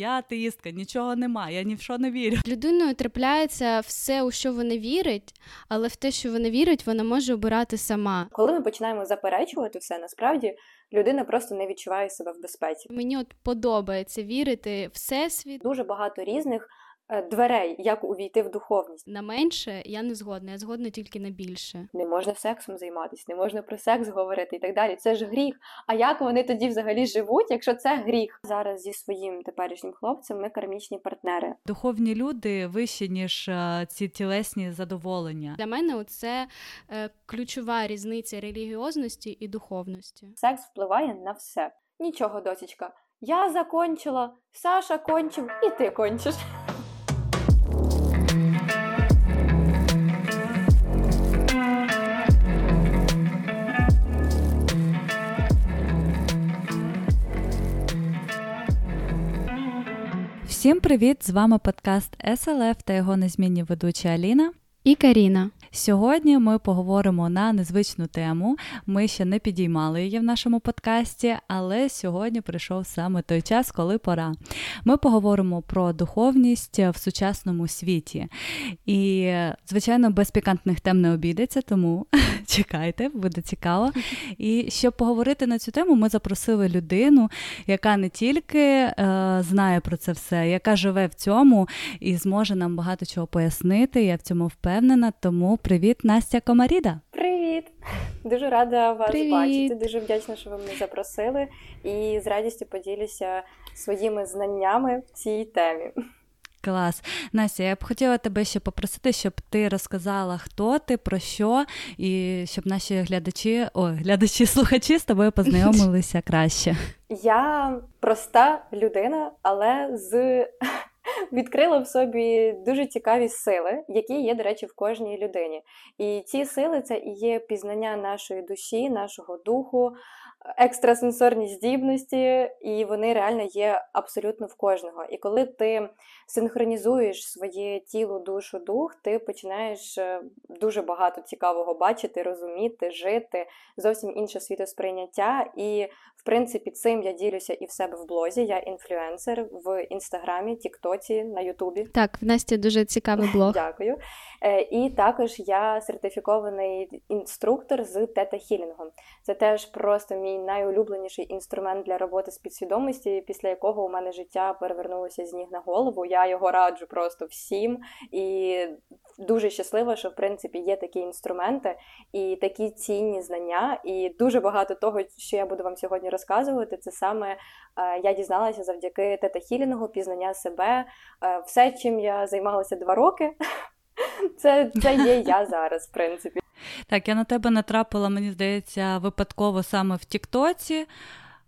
Я атеїстка, нічого нема, я ні в що не вірю. Людиною трапляється все, у що вона вірить, але в те, що вона вірить, вона може обирати сама. Коли ми починаємо заперечувати все, насправді людина просто не відчуває себе в безпеці. Мені от подобається вірити в всесвіт. Дуже багато різних дверей, як увійти в духовність. На менше я не згодна, я згодна тільки на більше. Не можна сексом займатися, не можна про секс говорити і так далі. Це ж гріх. А як вони тоді взагалі живуть, якщо це гріх? Зараз зі своїм теперішнім хлопцем ми кармічні партнери. Духовні люди вищі ніж е, ці тілесні задоволення. Для мене це е, ключова різниця релігіозності і духовності. Секс впливає на все. Нічого, досічка. Я закончила, Саша кончив, і ти кончиш. Всім привіт! З вами подкаст SLF та його незмінні ведучі Аліна і Каріна. Сьогодні ми поговоримо на незвичну тему. Ми ще не підіймали її в нашому подкасті, але сьогодні прийшов саме той час, коли пора. Ми поговоримо про духовність в сучасному світі. І, звичайно, без пікантних тем не обійдеться, тому чекайте, буде цікаво. І щоб поговорити на цю тему, ми запросили людину, яка не тільки е, знає про це все, яка живе в цьому і зможе нам багато чого пояснити. Я в цьому впевнена. Тому привіт, Настя Комаріда. Привіт! Дуже рада вас Привіт. бачити. Дуже вдячна, що ви мене запросили, і з радістю поділюся своїми знаннями в цій темі. Клас. Настя, я б хотіла тебе ще попросити, щоб ти розказала, хто ти, про що, і щоб наші глядачі, о, глядачі, слухачі з тобою познайомилися краще. Я проста людина, але з відкрила в собі дуже цікаві сили, які є, до речі, в кожній людині. І ці сили це і є пізнання нашої душі, нашого духу, екстрасенсорні здібності, і вони реально є абсолютно в кожного. І коли ти синхронізуєш своє тіло, душу, дух, ти починаєш е, дуже багато цікавого бачити, розуміти, жити, зовсім інше світосприйняття. І, в принципі, цим я ділюся і в себе в блозі. Я інфлюенсер в інстаграмі, Тіктоці, на Ютубі. Так, в Насті дуже цікавий блог. Дякую. Е, і також я сертифікований інструктор з тета-хілінгом. Це теж просто мій найулюбленіший інструмент для роботи з підсвідомості, після якого у мене життя перевернулося з ніг на голову. Я його раджу просто всім і дуже щаслива, що в принципі є такі інструменти і такі цінні знання. І дуже багато того, що я буду вам сьогодні розказувати, це саме е, я дізналася завдяки тета-хілінгу, пізнання себе, е, все, чим я займалася два роки. Це це є я зараз, в принципі. Так, я на тебе натрапила, мені здається, випадково саме в Тіктоці.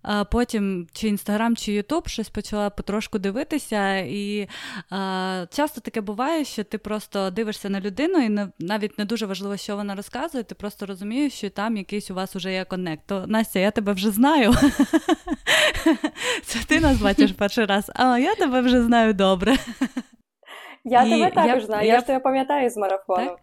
А Потім чи Інстаграм, чи Ютуб щось почала потрошку дивитися, і а, часто таке буває, що ти просто дивишся на людину, і не, навіть не дуже важливо, що вона розказує, ти просто розумієш, що там якийсь у вас вже є connect. То Настя, я тебе вже знаю. Це ти нас бачиш перший раз, а я тебе вже знаю добре. Я тебе також знаю, я, я ж тебе пам'ятаю з марафону.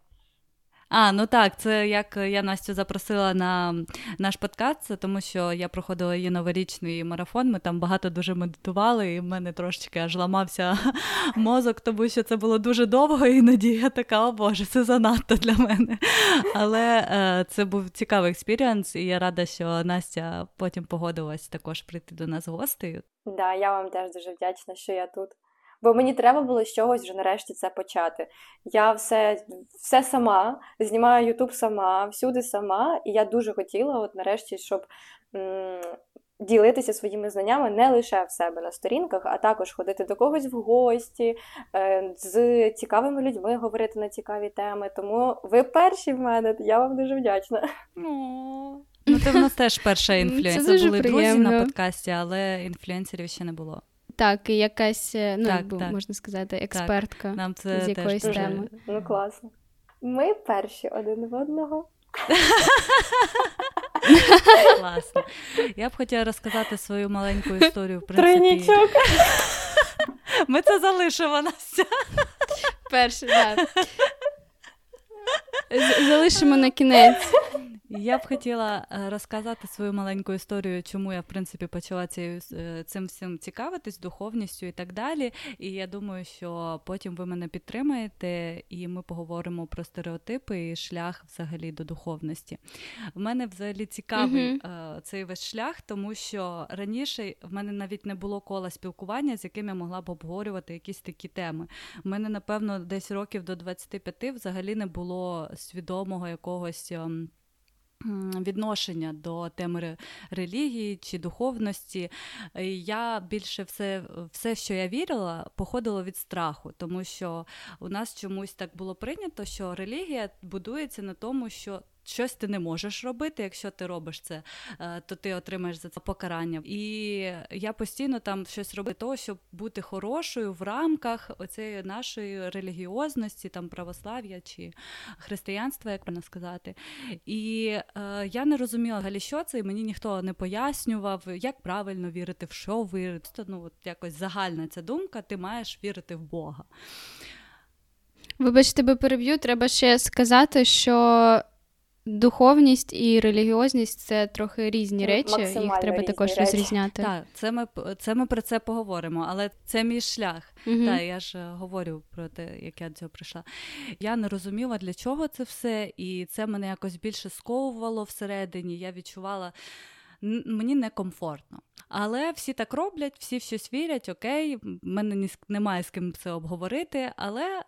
А, ну так, це як я Настю запросила на наш подкаст, тому що я проходила її новорічний марафон. Ми там багато дуже медитували, і в мене трошечки аж ламався мозок, тому що це було дуже довго, і іноді я така, о Боже, це занадто для мене. Але е, це був цікавий experience, і я рада, що Настя потім погодилась також прийти до нас гостею. Да, я вам теж дуже вдячна, що я тут бо мені треба було з чогось вже нарешті це почати. Я все все сама знімаю Ютуб сама, всюди сама, і я дуже хотіла, от нарешті, щоб. М- Ділитися своїми знаннями не лише в себе на сторінках, а також ходити до когось в гості, е, з цікавими людьми говорити на цікаві теми. Тому ви перші в мене, я вам дуже вдячна. Ну, ти в нас теж перша інфлюенсер. Були друзі на подкасті, але інфлюенсерів ще не було. Так, і якась, е, ну, так, так. можна сказати, експертка так, нам це з якоїсь теж теми. Ну, класно. Ми перші один в одного. Класно. Я б хотіла розказати свою маленьку історію. в принципі. Тройнічок. Ми це залишимо Настя. Перше, так. Залишимо на кінець. Я б хотіла е, розказати свою маленьку історію, чому я в принципі почала цим, е, цим всім цікавитись, духовністю і так далі. І я думаю, що потім ви мене підтримаєте, і ми поговоримо про стереотипи і шлях взагалі до духовності. В мене взагалі цікавий uh-huh. цей весь шлях, тому що раніше в мене навіть не було кола спілкування, з яким я могла б обговорювати якісь такі теми. У мене, напевно, десь років до 25 взагалі не було свідомого якогось. Відношення до теми релігії чи духовності. Я більше все, все, що я вірила, походило від страху, тому що у нас чомусь так було прийнято, що релігія будується на тому, що щось ти не можеш робити. Якщо ти робиш це, е, то ти отримаєш за це покарання. І я постійно там щось роблю того, щоб бути хорошою в рамках оцеї нашої релігіозності, там православ'я чи християнства, як можна сказати. І е, я не розуміла взагалі, що це, і мені ніхто не пояснював, як правильно вірити, в що вірити. Ну, от якось загальна ця думка, ти маєш вірити в Бога. Вибач, тебе переб'ю, треба ще сказати, що Духовність і релігіозність це трохи різні речі, їх треба також речі. розрізняти. Так, це ми це ми про це поговоримо, але це мій шлях. Угу. Так, я ж е, говорю про те, як я до цього прийшла. Я не розуміла, для чого це все, і це мене якось більше сковувало всередині. Я відчувала мені некомфортно. Але всі так роблять, всі щось вірять, окей, в мене немає з ким це обговорити. Але е,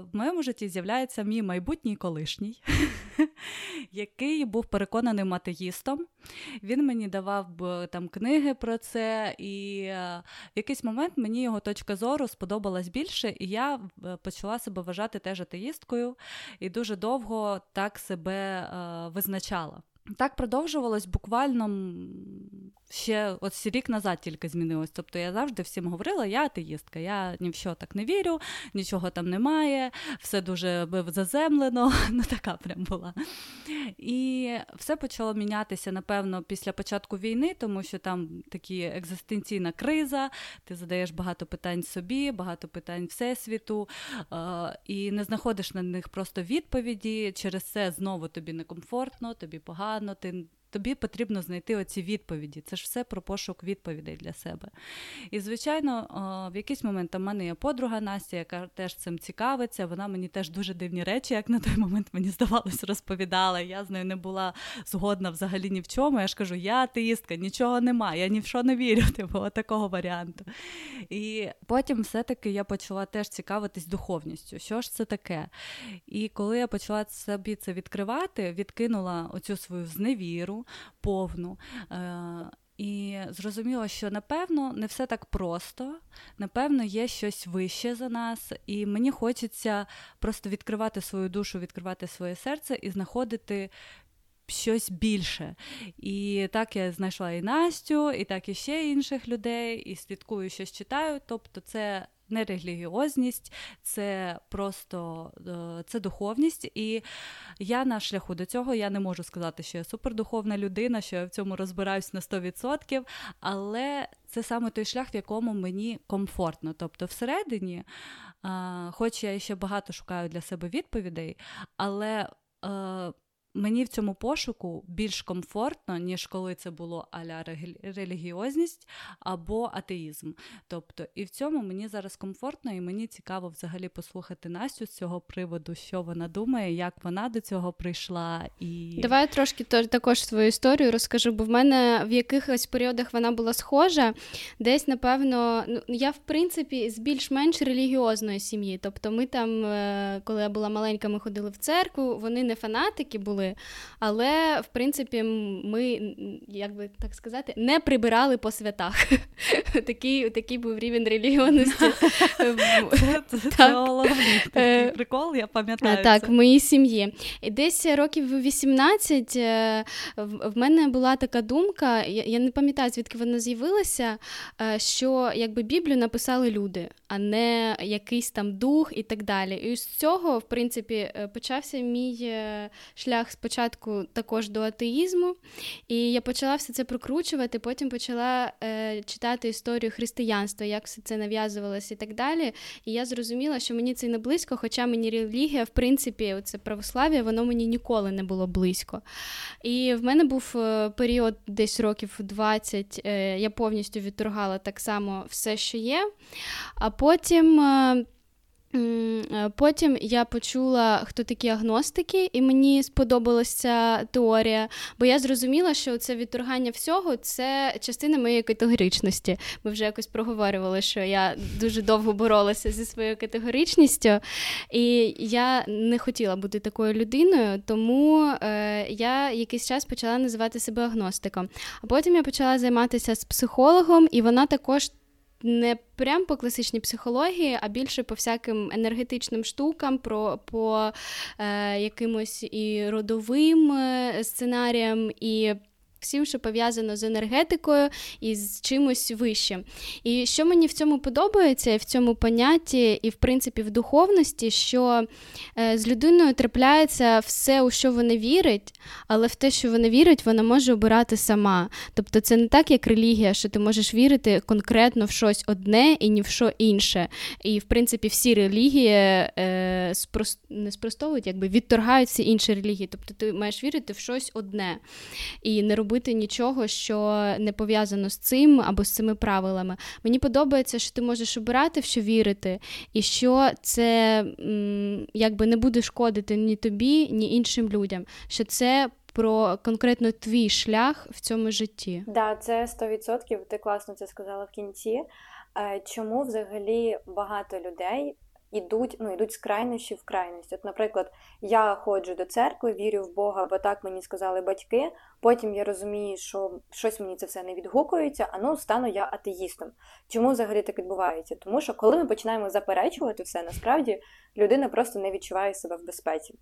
в моєму житті з'являється мій майбутній колишній, який був переконаним атеїстом. Він мені давав там книги про це, і е, в якийсь момент мені його точка зору сподобалась більше, і я почала себе вважати теж атеїсткою, і дуже довго так себе е, визначала. Так продовжувалось буквально ще от рік назад тільки змінилось. Тобто я завжди всім говорила, я атеїстка, я ні в що так не вірю, нічого там немає, все дуже заземлено, ну така прям була. І все почало мінятися, напевно, після початку війни, тому що там такі екзистенційна криза, ти задаєш багато питань собі, багато питань Всесвіту, і не знаходиш на них просто відповіді. Через це знову тобі некомфортно, тобі погано. Ти тобі потрібно знайти оці відповіді. Це ж все про пошук відповідей для себе. І, звичайно, в якийсь момент у мене є подруга Настя, яка теж цим цікавиться. Вона мені теж дуже дивні речі, як на той момент мені здавалось, розповідала. Я з нею не була згодна взагалі ні в чому. Я ж кажу, я атеїстка, нічого нема, я ні в що не вірю, типу, такого варіанту. І потім все-таки я почала теж цікавитись духовністю. Що ж це таке? І коли я почала собі це відкривати, відкинула оцю свою зневіру повну. Е, і зрозуміло, що напевно не все так просто, напевно, є щось вище за нас, і мені хочеться просто відкривати свою душу, відкривати своє серце і знаходити. Щось більше. І так я знайшла і Настю, і так і ще інших людей, і слідкую, щось читаю. Тобто, це не релігіозність, це просто е, це духовність. І я на шляху до цього я не можу сказати, що я супердуховна людина, що я в цьому розбираюсь на 100%, але це саме той шлях, в якому мені комфортно. Тобто, всередині, хоч я ще багато шукаю для себе відповідей, але. Мені в цьому пошуку більш комфортно, ніж коли це було аля релігіозність або атеїзм. Тобто, і в цьому мені зараз комфортно, і мені цікаво взагалі послухати Настю з цього приводу, що вона думає, як вона до цього прийшла. І давай трошки також свою історію розкажу, бо в мене в якихось періодах вона була схожа. Десь, напевно, ну я в принципі з більш-менш релігіозної сім'ї. Тобто, ми там, е, коли я була маленька, ми ходили в церкву, вони не фанатики були були. Але, в принципі, ми, як би так сказати, не прибирали по святах. Такий такий був рівень релігіонності. Це головний е, прикол, я пам'ятаю. Так, в моїй сім'ї. І десь років 18 е, в мене була така думка, я не пам'ятаю, звідки вона з'явилася, е, що якби Біблію написали люди, а не якийсь там дух і так далі. І з цього, в принципі, почався мій шлях спочатку також до атеїзму, і я почала все це прокручувати. Потім почала е, читати історію християнства, як все це нав'язувалося і так далі. І я зрозуміла, що мені це не близько, хоча мені релігія, в принципі, це православ'я, воно мені ніколи не було близько. І в мене був е, період десь років 20, е, я повністю відторгала так само все, що є. А потім. Е, потім я почула, хто такі агностики, і мені сподобалася теорія, бо я зрозуміла, що це відторгання всього це частина моєї категоричності. Ми вже якось проговорювали, що я дуже довго боролася зі своєю категоричністю, і я не хотіла бути такою людиною, тому е, я якийсь час почала називати себе агностиком. А потім я почала займатися з психологом, і вона також не прям по класичній психології, а більше по всяким енергетичним штукам, про, по е, якимось і родовим е, сценаріям, і всім, що пов'язано з енергетикою і з чимось вищим. І що мені в цьому подобається, в цьому понятті, і в принципі в духовності, що е, з людиною трапляється все, у що вона вірить, але в те, що вона вірить, вона може обирати сама. Тобто це не так, як релігія, що ти можеш вірити конкретно в щось одне і ні в що інше. І в принципі всі релігії е, спрост... не спростовують, якби відторгають всі інші релігії. Тобто ти маєш вірити в щось одне і не робити робити нічого, що не пов'язано з цим або з цими правилами. Мені подобається, що ти можеш обирати, в що вірити, і що це якби не буде шкодити ні тобі, ні іншим людям. Що це про конкретно твій шлях в цьому житті. Да, це 100%, Ти класно це сказала в кінці. Е, чому взагалі багато людей ідуть, ну йдуть з крайнощі в крайність. От, наприклад, я ходжу до церкви, вірю в Бога, бо так мені сказали батьки. Потім я розумію, що щось мені це все не відгукується, а ну стану я атеїстом. Чому взагалі так відбувається? Тому що коли ми починаємо заперечувати все, насправді людина просто не відчуває себе в безпеці.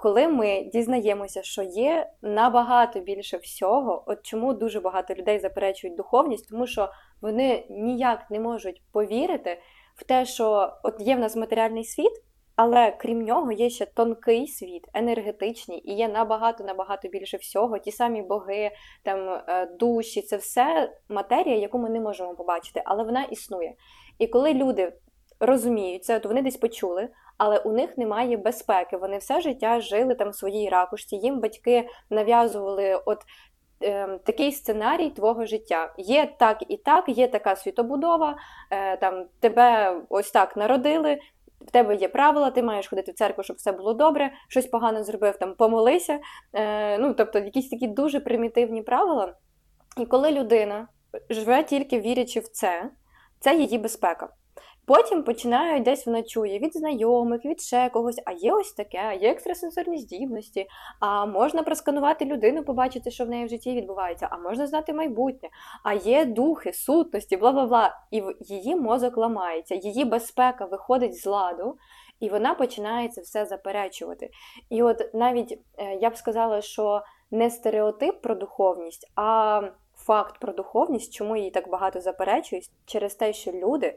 Коли ми дізнаємося, що є набагато більше всього, от чому дуже багато людей заперечують духовність, тому що вони ніяк не можуть повірити в те, що от є в нас матеріальний світ, але крім нього є ще тонкий світ, енергетичний, і є набагато-набагато більше всього. Ті самі боги, там е, душі, це все матерія, яку ми не можемо побачити, але вона існує. І коли люди розуміють це, то вони десь почули. Але у них немає безпеки. Вони все життя жили там в своїй ракушці. Їм батьки нав'язували от такий сценарій твого життя. Є так і так, є така світобудова, е, там тебе ось так народили. В тебе є правила, ти маєш ходити в церкву, щоб все було добре, щось погано зробив, там помолися. Е, ну, Тобто якісь такі дуже примітивні правила. І коли людина живе тільки вірячи в це, це її безпека. Потім починають десь вона чує від знайомих, від ще когось, а є ось таке, є екстрасенсорні здібності, а можна просканувати людину, побачити, що в неї в житті відбувається, а можна знати майбутнє, а є духи, сутності, бла бла бла. І її мозок ламається, її безпека виходить з ладу. І вона починає це все заперечувати. І от навіть е, я б сказала, що не стереотип про духовність, а факт про духовність, чому її так багато заперечують, через те, що люди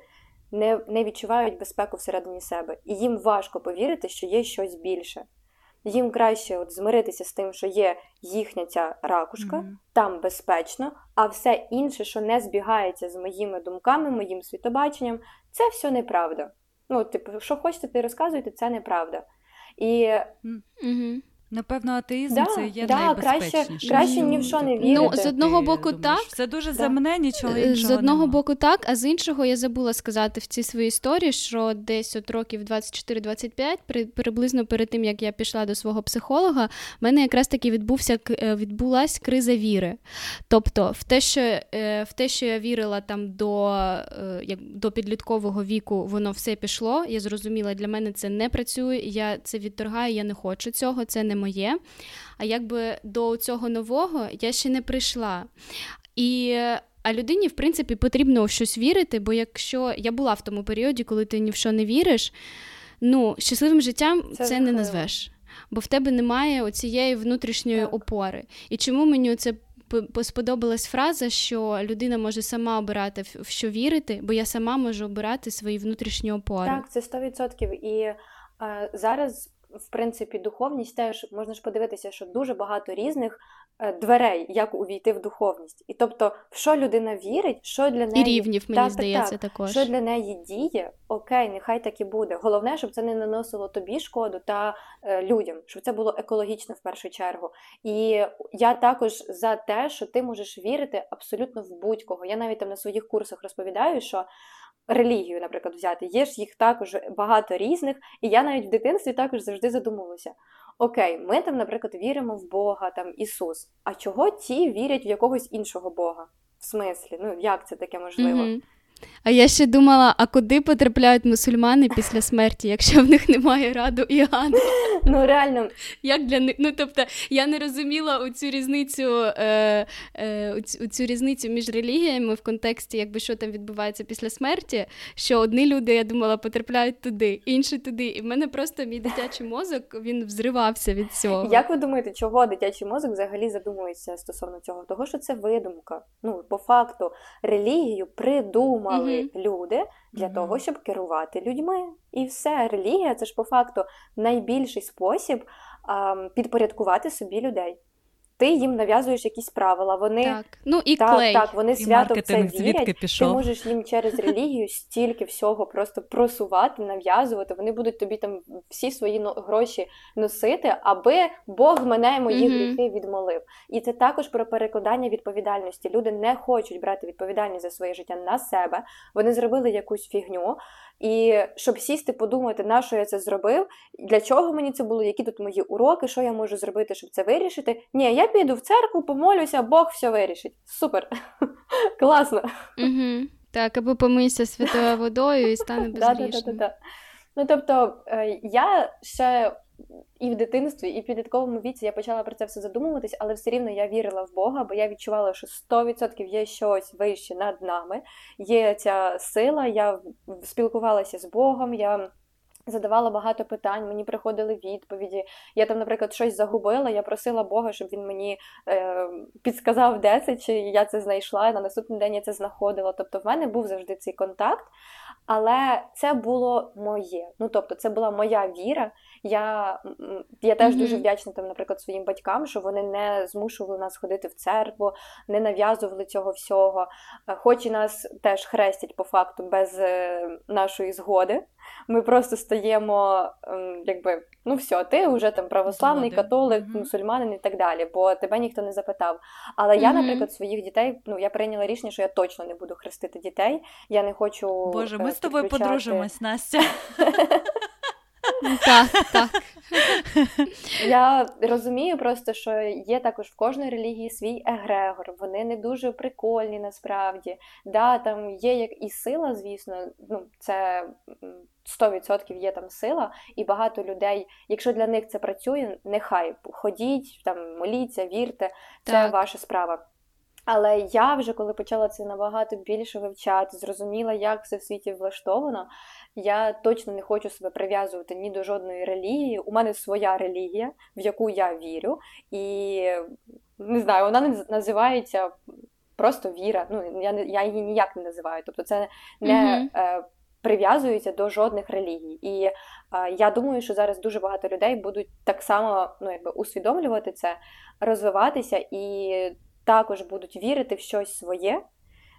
не не відчувають безпеку всередині себе, і їм важко повірити, що є щось більше. Їм краще от змиритися з тим, що є їхня ця ракушка, mm-hmm. там безпечно, а все інше, що не збігається з моїми думками, моїм світобаченням, це все неправда. Ну, типу, що хочете, ти розказуєте, це неправда. І mm-hmm. Напевно, атеїзм да, це є да, найбезпечніше. Краще, краще ні в що не вірити. Ну, з одного боку, так. Це дуже да. земне, нічого іншого. З одного нема. боку, так, а з іншого я забула сказати в цій своїй історії, що десь от років 24-25, при, приблизно перед тим, як я пішла до свого психолога, в мене якраз таки відбувся е, відбулась криза віри. Тобто, в те, що е, в те, що я вірила там до, е, як, до підліткового віку, воно все пішло. Я зрозуміла, для мене це не працює, я це відторгаю, я не хочу цього, це не моє. А якби до цього нового я ще не прийшла. І а людині, в принципі, потрібно в щось вірити, бо якщо я була в тому періоді, коли ти ні в що не віриш, ну, щасливим життям це, це не назвеш. Бо в тебе немає оцієї внутрішньої так. опори. І чому мені це сподобалась фраза, що людина може сама обирати в що вірити, бо я сама можу обирати свої внутрішні опори. Так, це 100%. І е, зараз в принципі, духовність теж можна ж подивитися, що дуже багато різних е, дверей, як увійти в духовність. І тобто, в що людина вірить, що для неї І рівнів, мені так, здається, так, також. Що для неї діє, окей, нехай так і буде. Головне, щоб це не наносило тобі шкоду та е, людям, щоб це було екологічно в першу чергу. І я також за те, що ти можеш вірити абсолютно в будь-кого. Я навіть там на своїх курсах розповідаю, що релігію, наприклад, взяти. Є ж їх також багато різних, і я навіть в дитинстві також завжди задумувалася. Окей, ми там, наприклад, віримо в Бога, там Ісус. А чого ті вірять в якогось іншого Бога? В смислі, ну як це таке можливо? Mm-hmm. А я ще думала, а куди потрапляють мусульмани після смерті, якщо в них немає раду і аду? Ну реально, як для них? Ну тобто я не розуміла у цю різницю е, е, у цю різницю між релігіями в контексті, якби що там відбувається після смерті. Що одні люди, я думала, потрапляють туди, інші туди. І в мене просто мій дитячий мозок він взривався від цього. Як ви думаєте, чого дитячий мозок взагалі задумується стосовно цього? Того, що це видумка. Ну по факту релігію придумали придумали mm-hmm. люди для mm-hmm. того, щоб керувати людьми. І все, релігія це ж по факту найбільший спосіб а, підпорядкувати собі людей ти їм нав'язуєш якісь правила. Вони так, ну і так, клей. так вони і свято в це вірять. Пішов. Ти можеш їм через релігію стільки всього просто просувати, нав'язувати. Вони будуть тобі там всі свої гроші носити, аби Бог мене мої mm-hmm. гріхи відмолив. І це також про перекладання відповідальності. Люди не хочуть брати відповідальність за своє життя на себе. Вони зробили якусь фігню. І щоб сісти, подумати, на що я це зробив, для чого мені це було, які тут мої уроки, що я можу зробити, щоб це вирішити. Ні, я піду в церкву, помолюся, Бог все вирішить. Супер. Класно. Угу. Так, або помийся святою водою і стане безгрішним. Ну тобто е, я ще і в дитинстві, і в підлітковому віці я почала про це все задумуватись, але все рівно я вірила в Бога, бо я відчувала, що 100% є щось вище над нами, є ця сила. Я спілкувалася з Богом. я... Задавала багато питань, мені приходили відповіді. Я там, наприклад, щось загубила. Я просила Бога, щоб він мені е, підсказав, де це, чи я це знайшла. і На наступний день я це знаходила. Тобто, в мене був завжди цей контакт, але це було моє. Ну тобто, це була моя віра. Я я теж mm-hmm. дуже вдячна там, наприклад, своїм батькам, що вони не змушували нас ходити в церкву, не нав'язували цього всього. Е, хоч і нас теж хрестять по факту без е, нашої згоди. Ми просто стаємо, ем, якби, ну все, ти вже там православний, католик, mm-hmm. мусульманин і так далі, бо тебе ніхто не запитав. Але mm-hmm. я, наприклад, своїх дітей, ну я прийняла рішення, що я точно не буду хрестити дітей. Я не хочу. Боже, ми е, з тобою подружимось, Настя. Так, так. Я розумію просто, що є також в кожної релігії свій егрегор. Вони не дуже прикольні насправді. Да, Там є як і сила, звісно, ну це 100% є там сила, і багато людей, якщо для них це працює, нехай ходіть, там моліться, вірте, це так. ваша справа. Але я вже коли почала це набагато більше вивчати, зрозуміла, як це в світі влаштовано. Я точно не хочу себе прив'язувати ні до жодної релігії. У мене своя релігія, в яку я вірю, і не знаю, вона називається просто віра. Ну я я її ніяк не називаю. Тобто, це не mm-hmm. прив'язується до жодних релігій. І е, я думаю, що зараз дуже багато людей будуть так само ну, якби усвідомлювати це, розвиватися і також будуть вірити в щось своє,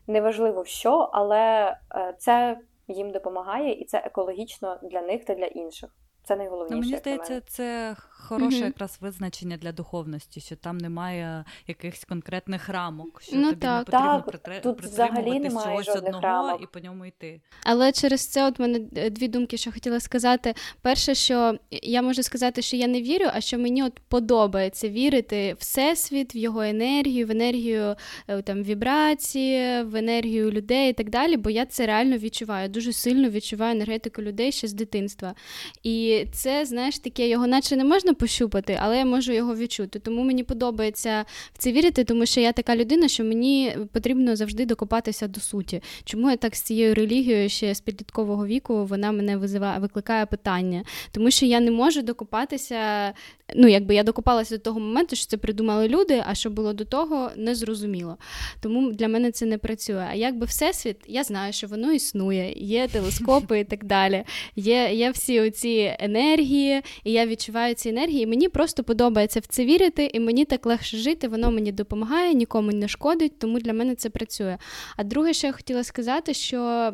неважливо в що, але е, це їм допомагає, і це екологічно для них та для інших. Це найголовніше. Ну, Мені здається, це хороше mm-hmm. якраз визначення для духовності, що там немає якихось конкретних рамок, що ну, тобі так, не потрібно так, притри... тут взагалі немає чогось одного рамок. і по ньому йти. Але через це от мене е, дві думки, що хотіла сказати. Перше, що я можу сказати, що я не вірю, а що мені от подобається вірити в всесвіт, в його енергію, в енергію е, там вібрації, в енергію людей і так далі, бо я це реально відчуваю. Дуже сильно відчуваю енергетику людей ще з дитинства. І це, знаєш, таке його наче не можна пощупати, але я можу його відчути. Тому мені подобається в це вірити, тому що я така людина, що мені потрібно завжди докопатися до суті. Чому я так з цією релігією ще з підліткового віку вона мене визиває, викликає питання? Тому що я не можу докопатися. Ну, якби я докопалася до того моменту, що це придумали люди, а що було до того, не зрозуміло. Тому для мене це не працює. А якби всесвіт, я знаю, що воно існує, є телескопи і так далі. Є є всі оці енергії, і я відчуваю ці енергії. і Мені просто подобається в це вірити, і мені так легше жити, воно мені допомагає, нікому не шкодить, тому для мене це працює. А друге, що я хотіла сказати, що.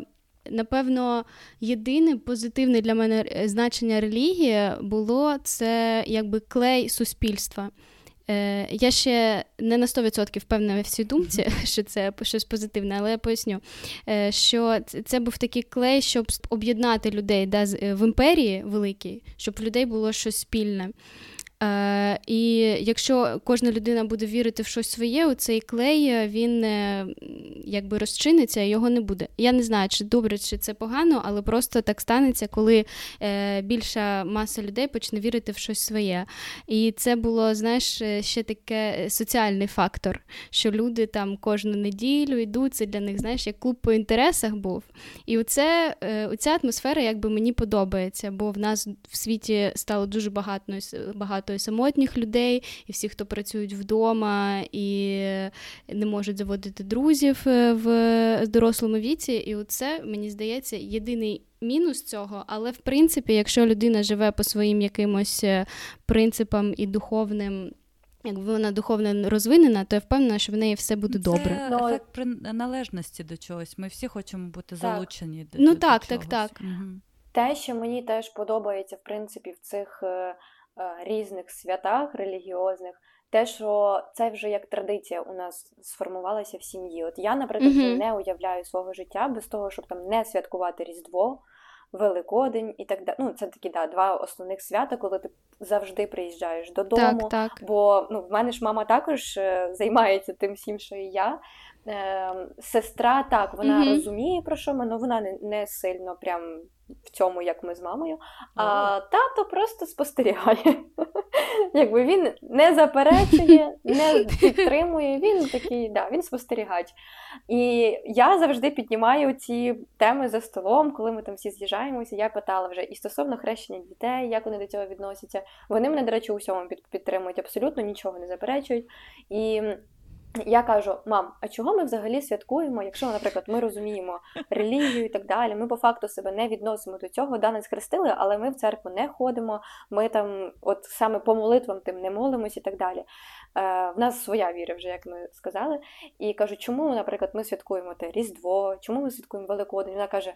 Напевно, єдине позитивне для мене е, значення релігії було це якби клей суспільства. Е, Я ще не на 100% впевнена в цій думці, що це щось позитивне, але я поясню, е, що це був такий клей, щоб об'єднати людей да, е, в імперії великій, щоб в людей було щось спільне. Е, І якщо кожна людина буде вірити в щось своє, у цей клей е, він е, якби розчиниться, його не буде. Я не знаю, чи добре, чи це погано, але просто так станеться, коли е, більша маса людей почне вірити в щось своє. І це було, знаєш, е, ще таке соціальний фактор, що люди там кожну неділю йдуть, це для них, знаєш, як клуб по інтересах був. І оце, оця атмосфера якби мені подобається, бо в нас в світі стало дуже багато багато багато і самотніх людей, і всі, хто працюють вдома і не можуть заводити друзів е, в дорослому віці. І це, мені здається, єдиний. Мінус цього, але в принципі, якщо людина живе по своїм якимось е, принципам і духовним, якби вона духовно розвинена, то я впевнена, що в неї все буде Це добре. Це ну, ефект приналежності до чогось. Ми всі хочемо бути так. залучені. До, ну до так, чогось. так, так. Угу. Те, що мені теж подобається, в принципі, в цих Е, різних святах релігіозних, те, що це вже як традиція у нас сформувалася в сім'ї. От я, наприклад, mm-hmm. не уявляю свого життя без того, щоб там не святкувати Різдво. Великодень і так далі. Ну, це такі да, два основних свята, коли ти завжди приїжджаєш додому. Так, так. Бо ну, в мене ж мама також е, займається тим всім, що і я. Е, Сестра так, вона mm-hmm. розуміє, про що ми, але вона не, не сильно прям в цьому, як ми з мамою. А тато просто спостерігає. Якби він не заперечує, не підтримує, він такий, да, він спостерігач. І я завжди піднімаю ці теми за столом, коли ми там всі з'їжджаємося. Я питала вже і стосовно хрещення дітей, як вони до цього відносяться. Вони мене, до речі, у всьому підтримують, абсолютно нічого не заперечують. І я кажу, мам, а чого ми взагалі святкуємо, якщо, наприклад, ми розуміємо релігію і так далі, ми по факту себе не відносимо до цього, да, нас хрестили, але ми в церкву не ходимо, ми там, от саме по молитвам тим не молимось і так далі. Е, В нас своя віра, вже як ми сказали. І кажу, чому, наприклад, ми святкуємо те Різдво, чому ми святкуємо Великодень? Вона каже: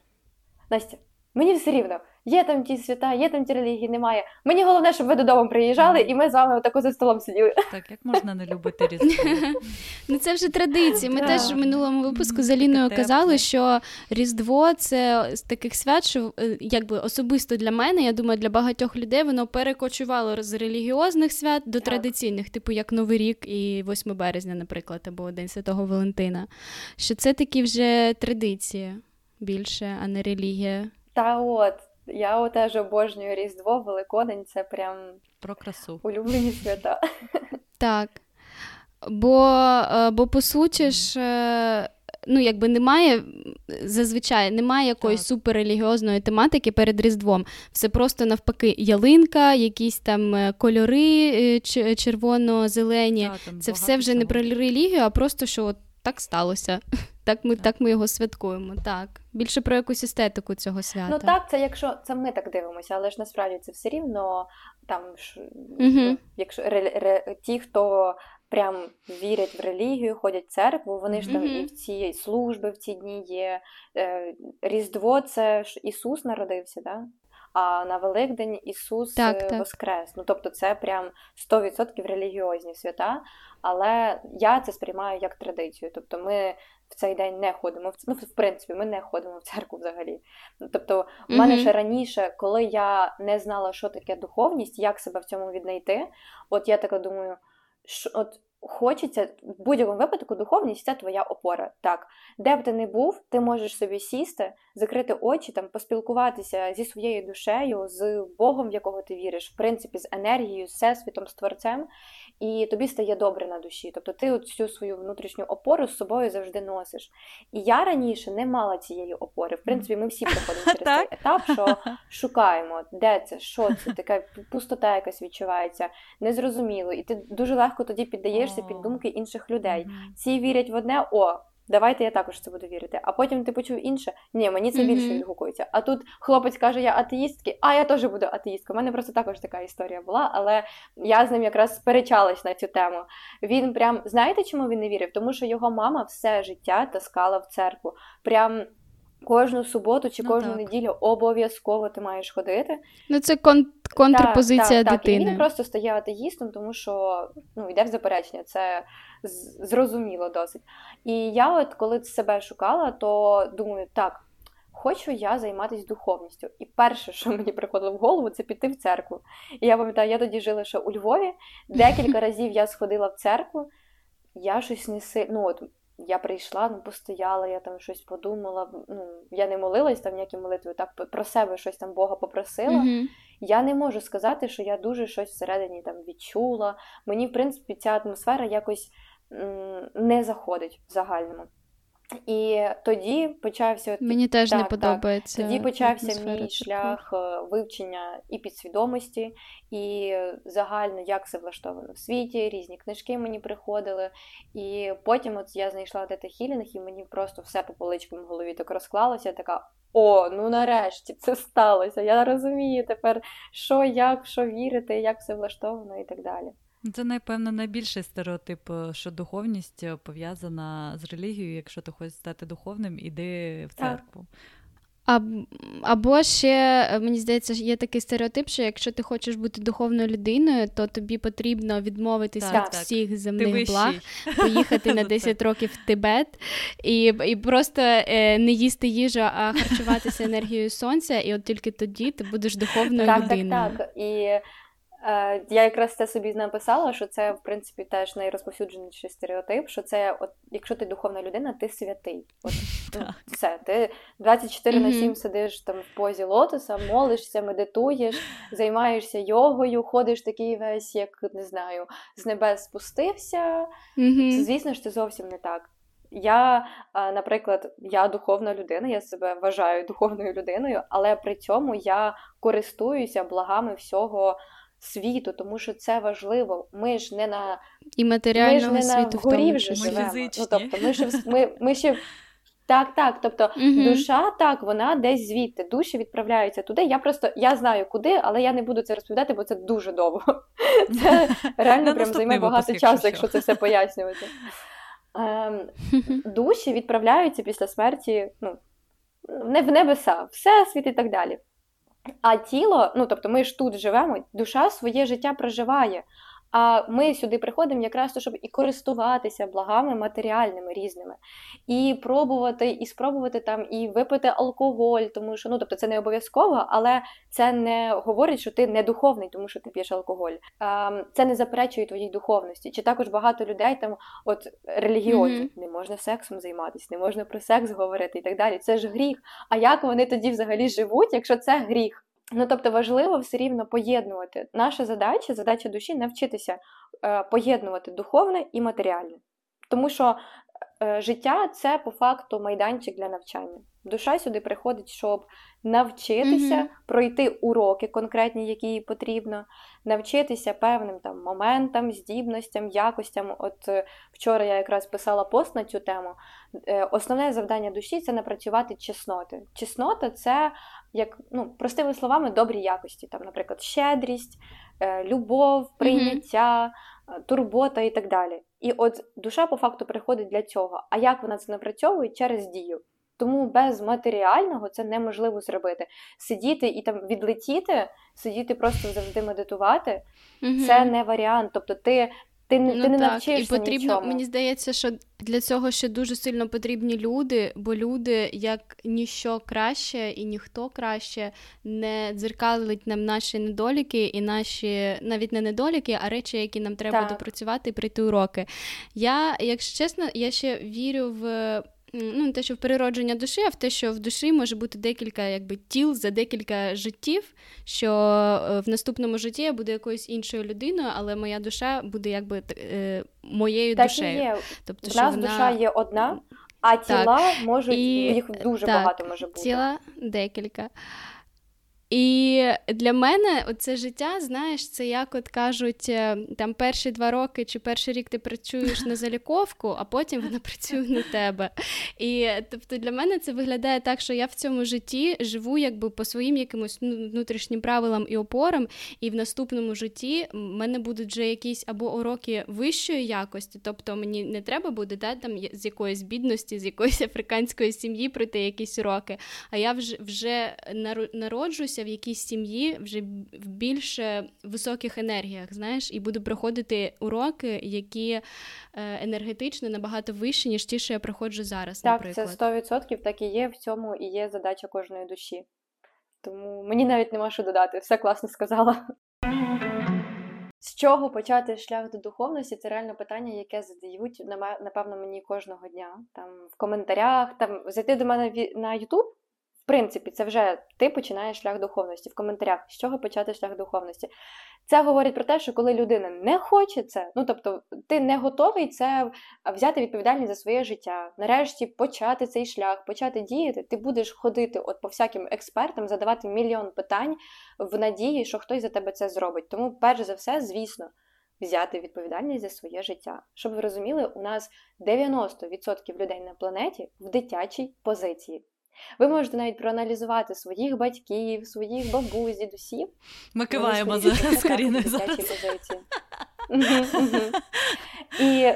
Настя, мені все рівно. Є там ті свята, є там ті релігії, немає. Мені головне, щоб ви додому приїжджали, і ми з вами отако за столом сиділи. Так, як можна не любити Різдво? Ну це вже традиції. Ми теж в минулому випуску з Аліною казали, що Різдво це з таких свят, що е, якби особисто для мене, я думаю, для багатьох людей воно перекочувало з релігіозних свят до традиційних, типу як Новий рік і 8 березня, наприклад, або День Святого Валентина. Що це такі вже традиції більше, а не релігія. Та от. Я теж обожнюю Різдво, Великодень це прям про красу. Улюблені свята. Так. Бо, е, бо по суті ж. Е, ну, якби немає зазвичай немає якоїсь так. суперрелігіозної тематики перед Різдвом. Все просто навпаки, ялинка, якісь там е, кольори червоно-зелені. Так, Це все вже не про релігію, а просто що от так сталося. Так ми так ми його святкуємо. Так. Більше про якусь естетику цього свята. Ну так, це якщо це ми так дивимося, але ж насправді це все рівно там угу. якщо ре, ре, ті, хто прям вірять в релігію, ходять в церкву, вони ж там угу. і в ці служби в ці дні є. Е, Різдво це ж Ісус народився, да? А на Великдень Ісус так, е, так. Воскрес. Ну тобто це прям 100% релігіозні свята. Але я це сприймаю як традицію. Тобто ми в цей день не ходимо в ну, в принципі, ми не ходимо в церкву взагалі. Тобто, в мене mm-hmm. ще раніше, коли я не знала, що таке духовність, як себе в цьому віднайти, от я така думаю, що от хочеться в будь-якому випадку духовність це твоя опора. Так, де б ти не був, ти можеш собі сісти, закрити очі, там поспілкуватися зі своєю душею, з Богом, в якого ти віриш, в принципі, з енергією, з всесвітом, з творцем, і тобі стає добре на душі. Тобто ти цю свою внутрішню опору з собою завжди носиш. І я раніше не мала цієї опори. В принципі, ми всі проходимо через цей етап, що шукаємо, де це, що це, така пустота якась відчувається, незрозуміло. І ти дуже легко тоді піддаєшся під думки інших людей. Ці вірять в одне, о, Давайте я також це буду вірити. А потім ти почув інше. Ні, мені це більше mm-hmm. відгукується. А тут хлопець каже, я атеїстки, а я теж буду атеїсткою. У мене просто також така історія була, але я з ним якраз сперечалась на цю тему. Він прям знаєте, чому він не вірив? Тому що його мама все життя таскала в церкву. Прям Кожну суботу чи ну, кожну так. неділю обов'язково ти маєш ходити. Ну це кон- контрпозиція так, так, дитини. Так, і Він просто стає атеїстом, тому що ну, йде в заперечення, це зрозуміло досить. І я, от коли себе шукала, то думаю, так, хочу я займатися духовністю. І перше, що мені приходило в голову, це піти в церкву. І я пам'ятаю, я тоді жила ще у Львові. Декілька разів я сходила в церкву, я щось не си... ну, от я прийшла, ну постояла, я там щось подумала. Ну, Я не молилась там ніякі молитви, так про себе щось там Бога попросила. Mm-hmm. Я не можу сказати, що я дуже щось всередині там відчула. Мені, в принципі, ця атмосфера якось м- не заходить в загальному. І тоді почався мені теж так, не подобається. Так. Тоді почався мій шлях е, вивчення і підсвідомості, і загально як все влаштовано в світі. Різні книжки мені приходили. І потім от я знайшла тета хілінг, і мені просто все по поличкам в голові так розклалося. Така о, ну нарешті це сталося. Я розумію тепер, що, як, що вірити, як все влаштовано і так далі. Це, напевно, найбільший стереотип, е, що духовність е, пов'язана з релігією. Якщо ти хочеш стати духовним, іди в церкву. А, Або ще, е, мені здається, є такий стереотип, що якщо ти хочеш бути духовною людиною, то тобі потрібно відмовитися від всіх земних благ, поїхати на 10 років в Тибет і і просто е, не їсти їжу, а харчуватися енергією сонця, і от тільки тоді ти будеш духовною так, людиною. Так, так. І я якраз це собі написала, що це, в принципі, теж найрозповсюдженіший стереотип, що це, от, якщо ти духовна людина, ти святий. От, ну, Все, ти 24 на 7 сидиш там в позі лотоса, молишся, медитуєш, займаєшся йогою, ходиш такий весь, як не знаю, з небес спустився. Це, Звісно ж, це зовсім не так. Я, наприклад, я духовна людина, я себе вважаю духовною людиною, але при цьому я користуюся благами всього світу, тому що це важливо. Ми ж не на і матеріального ми ж не світу на горі вже живемо. Ну, тобто, ми ще ми, ми ще. Так, так. Тобто uh душа, так, вона десь звідти. Душі відправляються туди. Я просто я знаю куди, але я не буду це розповідати, бо це дуже довго. Це реально прям займе багато часу, якщо це все пояснювати. Ем, Душі відправляються після смерті ну, в небеса, всесвіт і так далі. А тіло, ну тобто ми ж тут живемо, душа своє життя проживає. А ми сюди приходимо якраз то, щоб і користуватися благами матеріальними різними, і пробувати, і спробувати там і випити алкоголь, тому що ну тобто це не обов'язково, але це не говорить, що ти не духовний, тому що ти п'єш алкоголь. А, Це не заперечує твоїй духовності. Чи також багато людей там, от релігіозні, mm-hmm. не можна сексом займатися, не можна про секс говорити і так далі. Це ж гріх. А як вони тоді взагалі живуть, якщо це гріх? Ну, тобто важливо все рівно поєднувати. Наша задача, задача душі навчитися е, поєднувати духовне і матеріальне. Тому що життя це по факту майданчик для навчання. Душа сюди приходить, щоб навчитися mm-hmm. пройти уроки конкретні, які їй потрібно, навчитися певним там моментам, здібностям, якостям. От е, вчора я якраз писала пост на цю тему. Е, основне завдання душі це напрацювати чесноти. Чеснота це як ну, простими словами добрі якості, там, наприклад, щедрість, е, любов, прийняття, mm-hmm. Турбота і так далі. І от душа по факту приходить для цього. А як вона це напрацьовує через дію? Тому без матеріального це неможливо зробити. Сидіти і там відлетіти, сидіти просто завжди медитувати mm це не варіант. Тобто ти ти, ну, ти не так. навчишся І потрібно, нічому. мені здається, що для цього ще дуже сильно потрібні люди, бо люди, як ніщо краще і ніхто краще не дзеркалить нам наші недоліки і наші навіть не недоліки, а речі, які нам треба так. допрацювати і прийти уроки. Я, якщо чесно, я ще вірю в ну, не те, що в переродження душі, а в те, що в душі може бути декілька якби, тіл за декілька життів, що е, в наступному житті я буду якоюсь іншою людиною, але моя душа буде якби е, моєю так душею. І є. Тобто, У нас вона... душа є одна, а тіла так. можуть, і... їх дуже так. багато може бути. Тіла декілька. І для мене це життя, знаєш, це як от кажуть, е, там перші два роки чи перший рік ти працюєш на заліковку, а потім вона працює на тебе. І тобто для мене це виглядає так, що я в цьому житті живу якби по своїм якимось ну, внутрішнім правилам і опорам, і в наступному житті в мене будуть вже якісь або уроки вищої якості, тобто мені не треба буде да, там з якоїсь бідності, з якоїсь африканської сім'ї пройти якісь уроки. А я вже вже народжуся в якійсь сім'ї вже в більш високих енергіях, знаєш, і буду проходити уроки, які е, енергетично набагато вищі, ніж ті, що я проходжу зараз. Так, наприклад. це 100% так і є. В цьому і є задача кожної душі. Тому мені навіть нема що додати, все класно сказала. З чого почати шлях до духовності? Це реально питання, яке задають напевно мені кожного дня. Там в коментарях, там зайти до мене на YouTube, принципі, це вже ти починаєш шлях духовності в коментарях, з чого почати шлях духовності. Це говорить про те, що коли людина не хоче це, ну тобто ти не готовий це взяти відповідальність за своє життя, нарешті почати цей шлях, почати діяти, ти будеш ходити от по всяким експертам, задавати мільйон питань в надії, що хтось за тебе це зробить. Тому, перш за все, звісно. Взяти відповідальність за своє життя. Щоб ви розуміли, у нас 90% людей на планеті в дитячій позиції. Ви можете навіть проаналізувати своїх батьків, своїх бабусь, дідусів. Ми киваємо за Каріною зараз. І,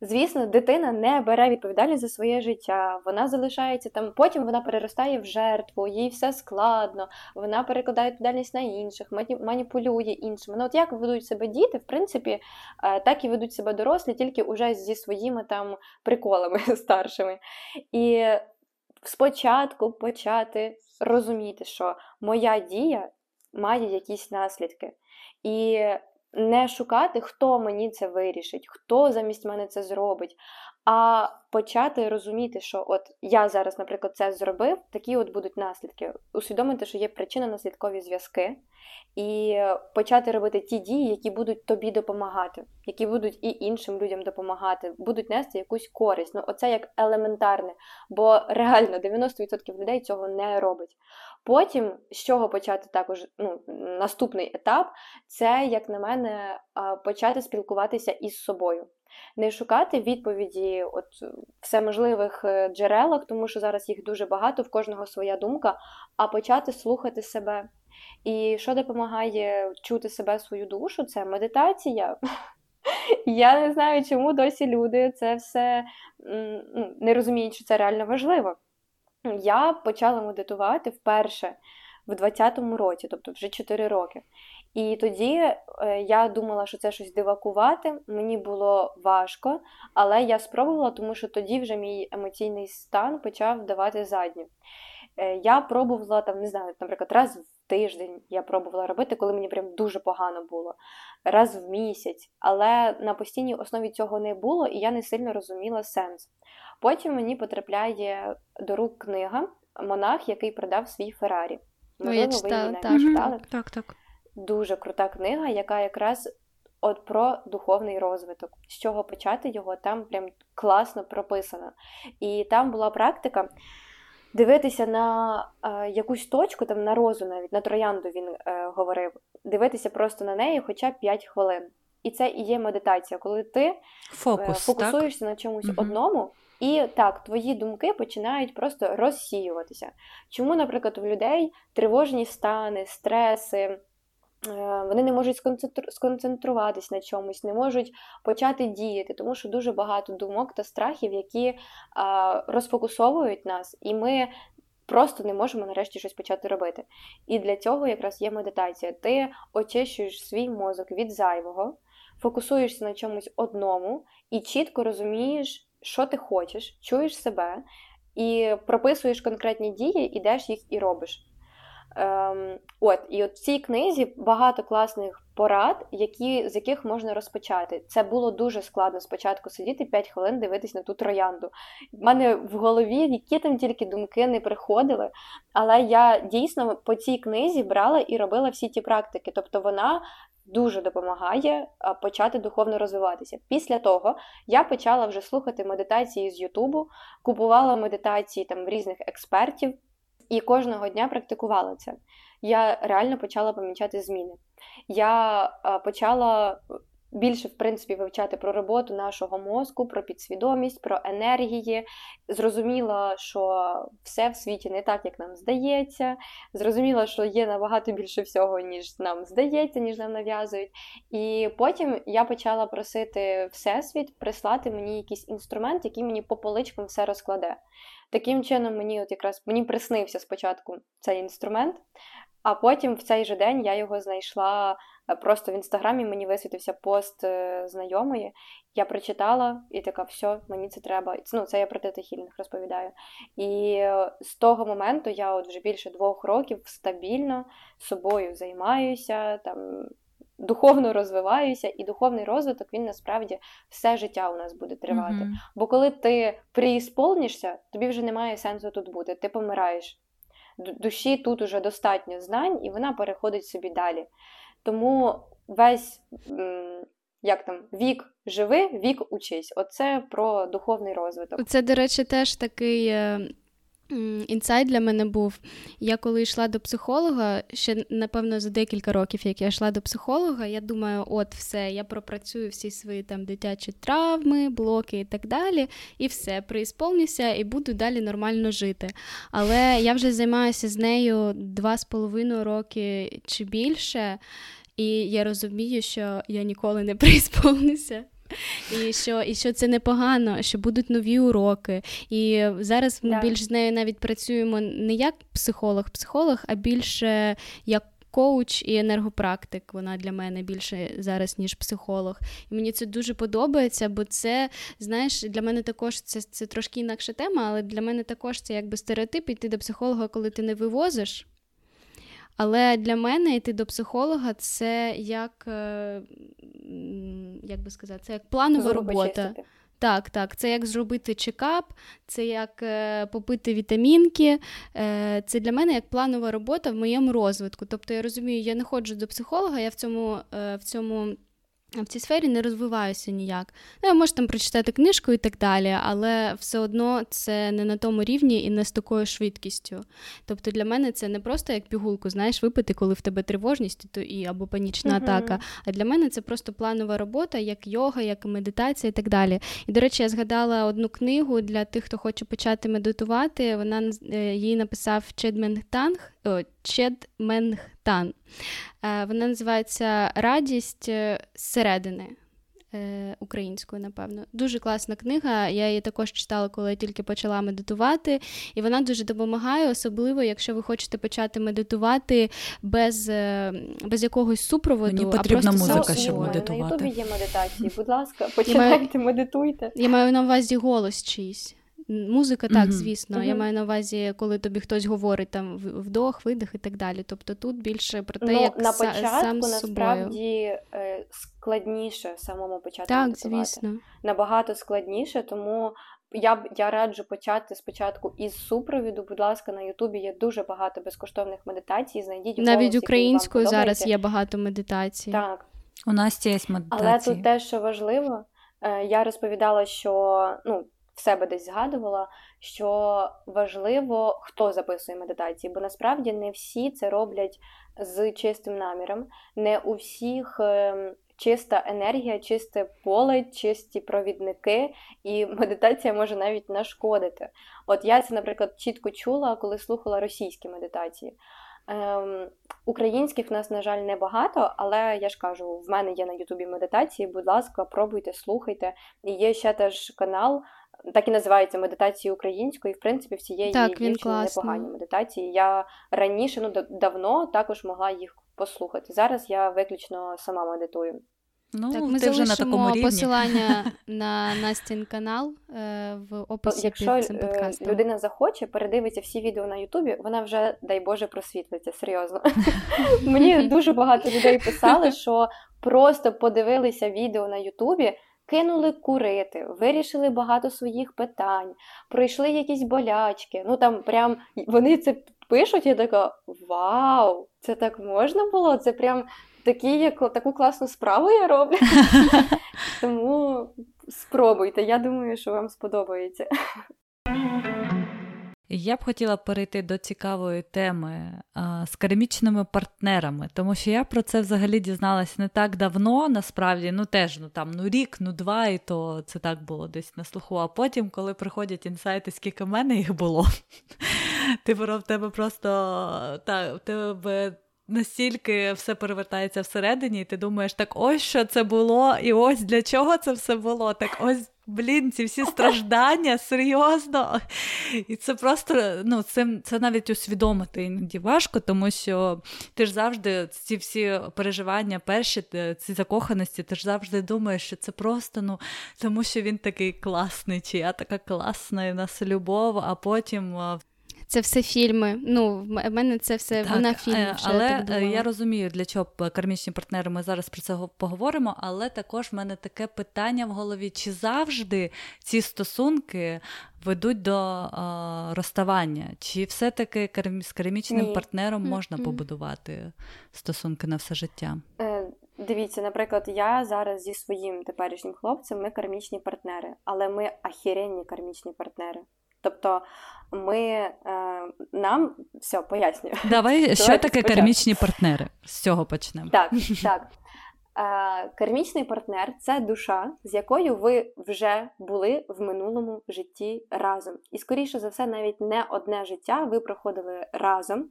звісно, дитина не бере відповідальність за своє життя, вона залишається там, потім вона переростає в жертву, їй все складно, вона перекладає відповідальність на інших, маніпулює іншими. Ну, от як ведуть себе діти, в принципі, е, так і ведуть себе дорослі, тільки уже зі своїми там приколами старшими. І спочатку почати розуміти, що моя дія має якісь наслідки. І не шукати, хто мені це вирішить, хто замість мене це зробить, а почати розуміти, що от я зараз, наприклад, це зробив, такі от будуть наслідки. Усвідомити, що є причинно-наслідкові зв'язки, і почати робити ті дії, які будуть тобі допомагати, які будуть і іншим людям допомагати, будуть нести якусь користь. Ну, оце як елементарне, бо реально 90% людей цього не робить. Потім, з чого почати також ну, наступний етап, це, як на мене, почати спілкуватися із собою. Не шукати відповіді от всеможливих е, джерелах, тому що зараз їх дуже багато, в кожного своя думка, а почати слухати себе. І що допомагає чути себе свою душу, це медитація. Я не знаю, чому досі люди це все ну, не розуміють, що це реально важливо. Я почала медитувати вперше в 20-му році, тобто вже 4 роки. І тоді е, я думала, що це щось дивакувати, мені було важко, але я спробувала, тому що тоді вже мій емоційний стан почав давати задню. Е, я пробувала там, не знаю, наприклад, раз в тиждень я пробувала робити, коли мені прям дуже погано було, раз в місяць, але на постійній основі цього не було, і я не сильно розуміла сенс. Потім мені потрапляє до рук книга Монах, який продав свій Феррарі. Можливо, ви її так. читали. Так, так. Дуже крута книга, яка якраз от про духовний розвиток. З чого почати його, там прям класно прописано. І там була практика дивитися на е, якусь точку, там на розу навіть, на троянду він е, говорив, дивитися просто на неї хоча б 5 хвилин. І це і є медитація, коли ти е, фокусуєшся так? на чомусь угу. одному. І так, твої думки починають просто розсіюватися. Чому, наприклад, у людей тривожні стани, стреси, Е, вони не можуть сконцентруватись на чомусь, не можуть почати діяти, тому що дуже багато думок та страхів, які розфокусовують нас, і ми просто не можемо нарешті щось почати робити. І для цього якраз є медитація. Ти очищуєш свій мозок від зайвого, фокусуєшся на чомусь одному і чітко розумієш, що ти хочеш, чуєш себе, і прописуєш конкретні дії, ідеш їх і робиш. Ем, От, і от в цій книзі багато класних порад, які, з яких можна розпочати. Це було дуже складно спочатку сидіти 5 хвилин, дивитись на ту троянду. У мене в голові які там тільки думки не приходили. Але я дійсно по цій книзі брала і робила всі ті практики. Тобто вона. Дуже допомагає почати духовно розвиватися. Після того я почала вже слухати медитації з Ютубу, купувала медитації там різних експертів, І кожного дня практикувала це. Я реально почала помічати зміни. Я почала більше, в принципі, вивчати про роботу нашого мозку, про підсвідомість, про енергії. Зрозуміла, що все в світі не так, як нам здається. Зрозуміла, що є набагато більше всього, ніж нам здається, ніж нам нав'язують. І потім я почала просити Всесвіт прислати мені якийсь інструмент, який мені по поличкам все розкладе. Таким чином, мені от якраз мені приснився спочатку цей інструмент, а потім в цей же день я його знайшла Е, просто в інстаграмі мені висвітився пост е, знайомої. Я прочитала і така, все, мені це треба. Ну, це я про тетихільних розповідаю. І е, з того моменту я от вже більше двох років стабільно собою займаюся, там духовно розвиваюся, і духовний розвиток він насправді все життя у нас буде тривати. Mm-hmm. Бо коли ти приісполнишся, тобі вже немає сенсу тут бути, ти помираєш. Душі тут уже достатньо знань, і вона переходить собі далі. Тому весь як там вік живи, вік учись. Оце про духовний розвиток. Це, до речі, теж такий. Інсайт для мене був. Я коли йшла до психолога, ще напевно за декілька років, як я йшла до психолога, я думаю, от все, я пропрацюю всі свої там дитячі травми, блоки і так далі, і все, приісповнюся і буду далі нормально жити. Але я вже займаюся з нею два з половиною роки чи більше. І я розумію, що я ніколи не приісповнюся. І що і що це непогано, що будуть нові уроки. І зараз ми yeah. більш з нею навіть працюємо не як психолог-психолог, а більше як коуч і енергопрактик. Вона для мене більше зараз, ніж психолог. І мені це дуже подобається, бо це, знаєш, для мене також це це трошки інакша тема, але для мене також це якби стереотип іти до психолога, коли ти не вивозиш. Але для мене йти до психолога це як е, як би сказати, це як планова робота. Чистити. Так, так, це як зробити чекап, це як е, попити вітамінки. Е, Це для мене як планова робота в моєму розвитку. Тобто я розумію, я не ходжу до психолога, я в цьому е, в цьому в цій сфері не розвиваюся ніяк. Ну, я можу там прочитати книжку і так далі, але все одно це не на тому рівні і не з такою швидкістю. Тобто для мене це не просто як пігулку, знаєш, випити, коли в тебе тривожність то і або панічна uh-huh. атака. А для мене це просто планова робота, як йога, як медитація і так далі. І, до речі, я згадала одну книгу для тих, хто хоче почати медитувати. Вона е, її написав Чедмен Танг. Менгтан. Е, вона називається Радість е, зсередини. Е, українською, напевно. Дуже класна книга. Я її також читала, коли я тільки почала медитувати, і вона дуже допомагає, особливо, якщо ви хочете почати медитувати без без якогось супроводу. Мені потрібна а просто музика, щоб медитувати. На Ютубі є медитації. Будь ласка, починайте, медитуйте. Я маю на увазі голос чийсь. Музика, так, mm-hmm. звісно. Mm-hmm. Я маю на увазі, коли тобі хтось говорить там вдох, видих і так далі. Тобто тут більше про те, ну, як на початку сам насправді е, складніше самому початку. Так, медитувати. звісно. Набагато складніше, тому я б я раджу почати спочатку із супровіду. Будь ласка, на Ютубі є дуже багато безкоштовних медитацій. Знайдіть навіть голос, українською зараз є багато медитацій. Так. У нас є медитації. Але тут те, що важливо, е, я розповідала, що ну себе десь згадувала, що важливо, хто записує медитації, бо насправді не всі це роблять з чистим наміром, не у всіх. Ем, чиста енергія, чисте поле, чисті провідники, і медитація може навіть нашкодити. От я це, наприклад, чітко чула, коли слухала російські медитації. Ем, Українських в нас, на жаль, небагато, але я ж кажу, в мене є на Ютубі медитації. Будь ласка, пробуйте, слухайте. І є ще теж канал так і називається медитації українською, і в принципі всієї так, дівчини непогані медитації. Я раніше, ну давно також могла їх послухати. Зараз я виключно сама медитую. Ну, так, ми ти вже на такому рівні. посилання на Настін канал е, в описі Якщо під цим е, подкастом. людина захоче, передивиться всі відео на Ютубі, вона вже, дай Боже, просвітлиться, серйозно. Мені дуже багато людей писали, що просто подивилися відео на Ютубі кинули курити, вирішили багато своїх питань, пройшли якісь болячки. Ну там прям вони це пишуть, я така вау! Це так можна було? Це прям такі, як, таку класну справу я роблю. Тому спробуйте, я думаю, що вам сподобається. Я б хотіла перейти до цікавої теми а, з кармічними партнерами, тому що я про це взагалі дізналась не так давно, насправді, ну теж ну там ну рік, ну два, і то це так було десь на слуху. А потім, коли приходять інсайти, скільки в мене їх було, ти в тебе просто та, в тебе настільки все перевертається всередині, і ти думаєш, так ось що це було, і ось для чого це все було. Так ось, блін, ці всі страждання, серйозно. І це просто ну, це, це навіть усвідомити іноді важко, тому що ти ж завжди ці всі переживання, перші ці закоханості, ти ж завжди думаєш, що це просто ну, тому що він такий класний, чи я така класна, і в нас любов, а потім це все фільми. Ну, в мене це все так, вона фільм. Е, але я так е, я розумію, для чого кармічні партнери. Ми зараз про це поговоримо. Але також в мене таке питання в голові: чи завжди ці стосунки ведуть до а, розставання? Чи все-таки з кармічним Ні. партнером можна mm-hmm. побудувати стосунки на все життя? Е, Дивіться, наприклад, я зараз зі своїм теперішнім хлопцем ми кармічні партнери, але ми ахіренні кармічні партнери. Тобто ми е, нам все пояснюю. Давай, що таке спочатку. кармічні партнери? З цього почнемо. Так, так. Е, Кармічний партнер це душа, з якою ви вже були в минулому житті разом. І, скоріше за все, навіть не одне життя ви проходили разом.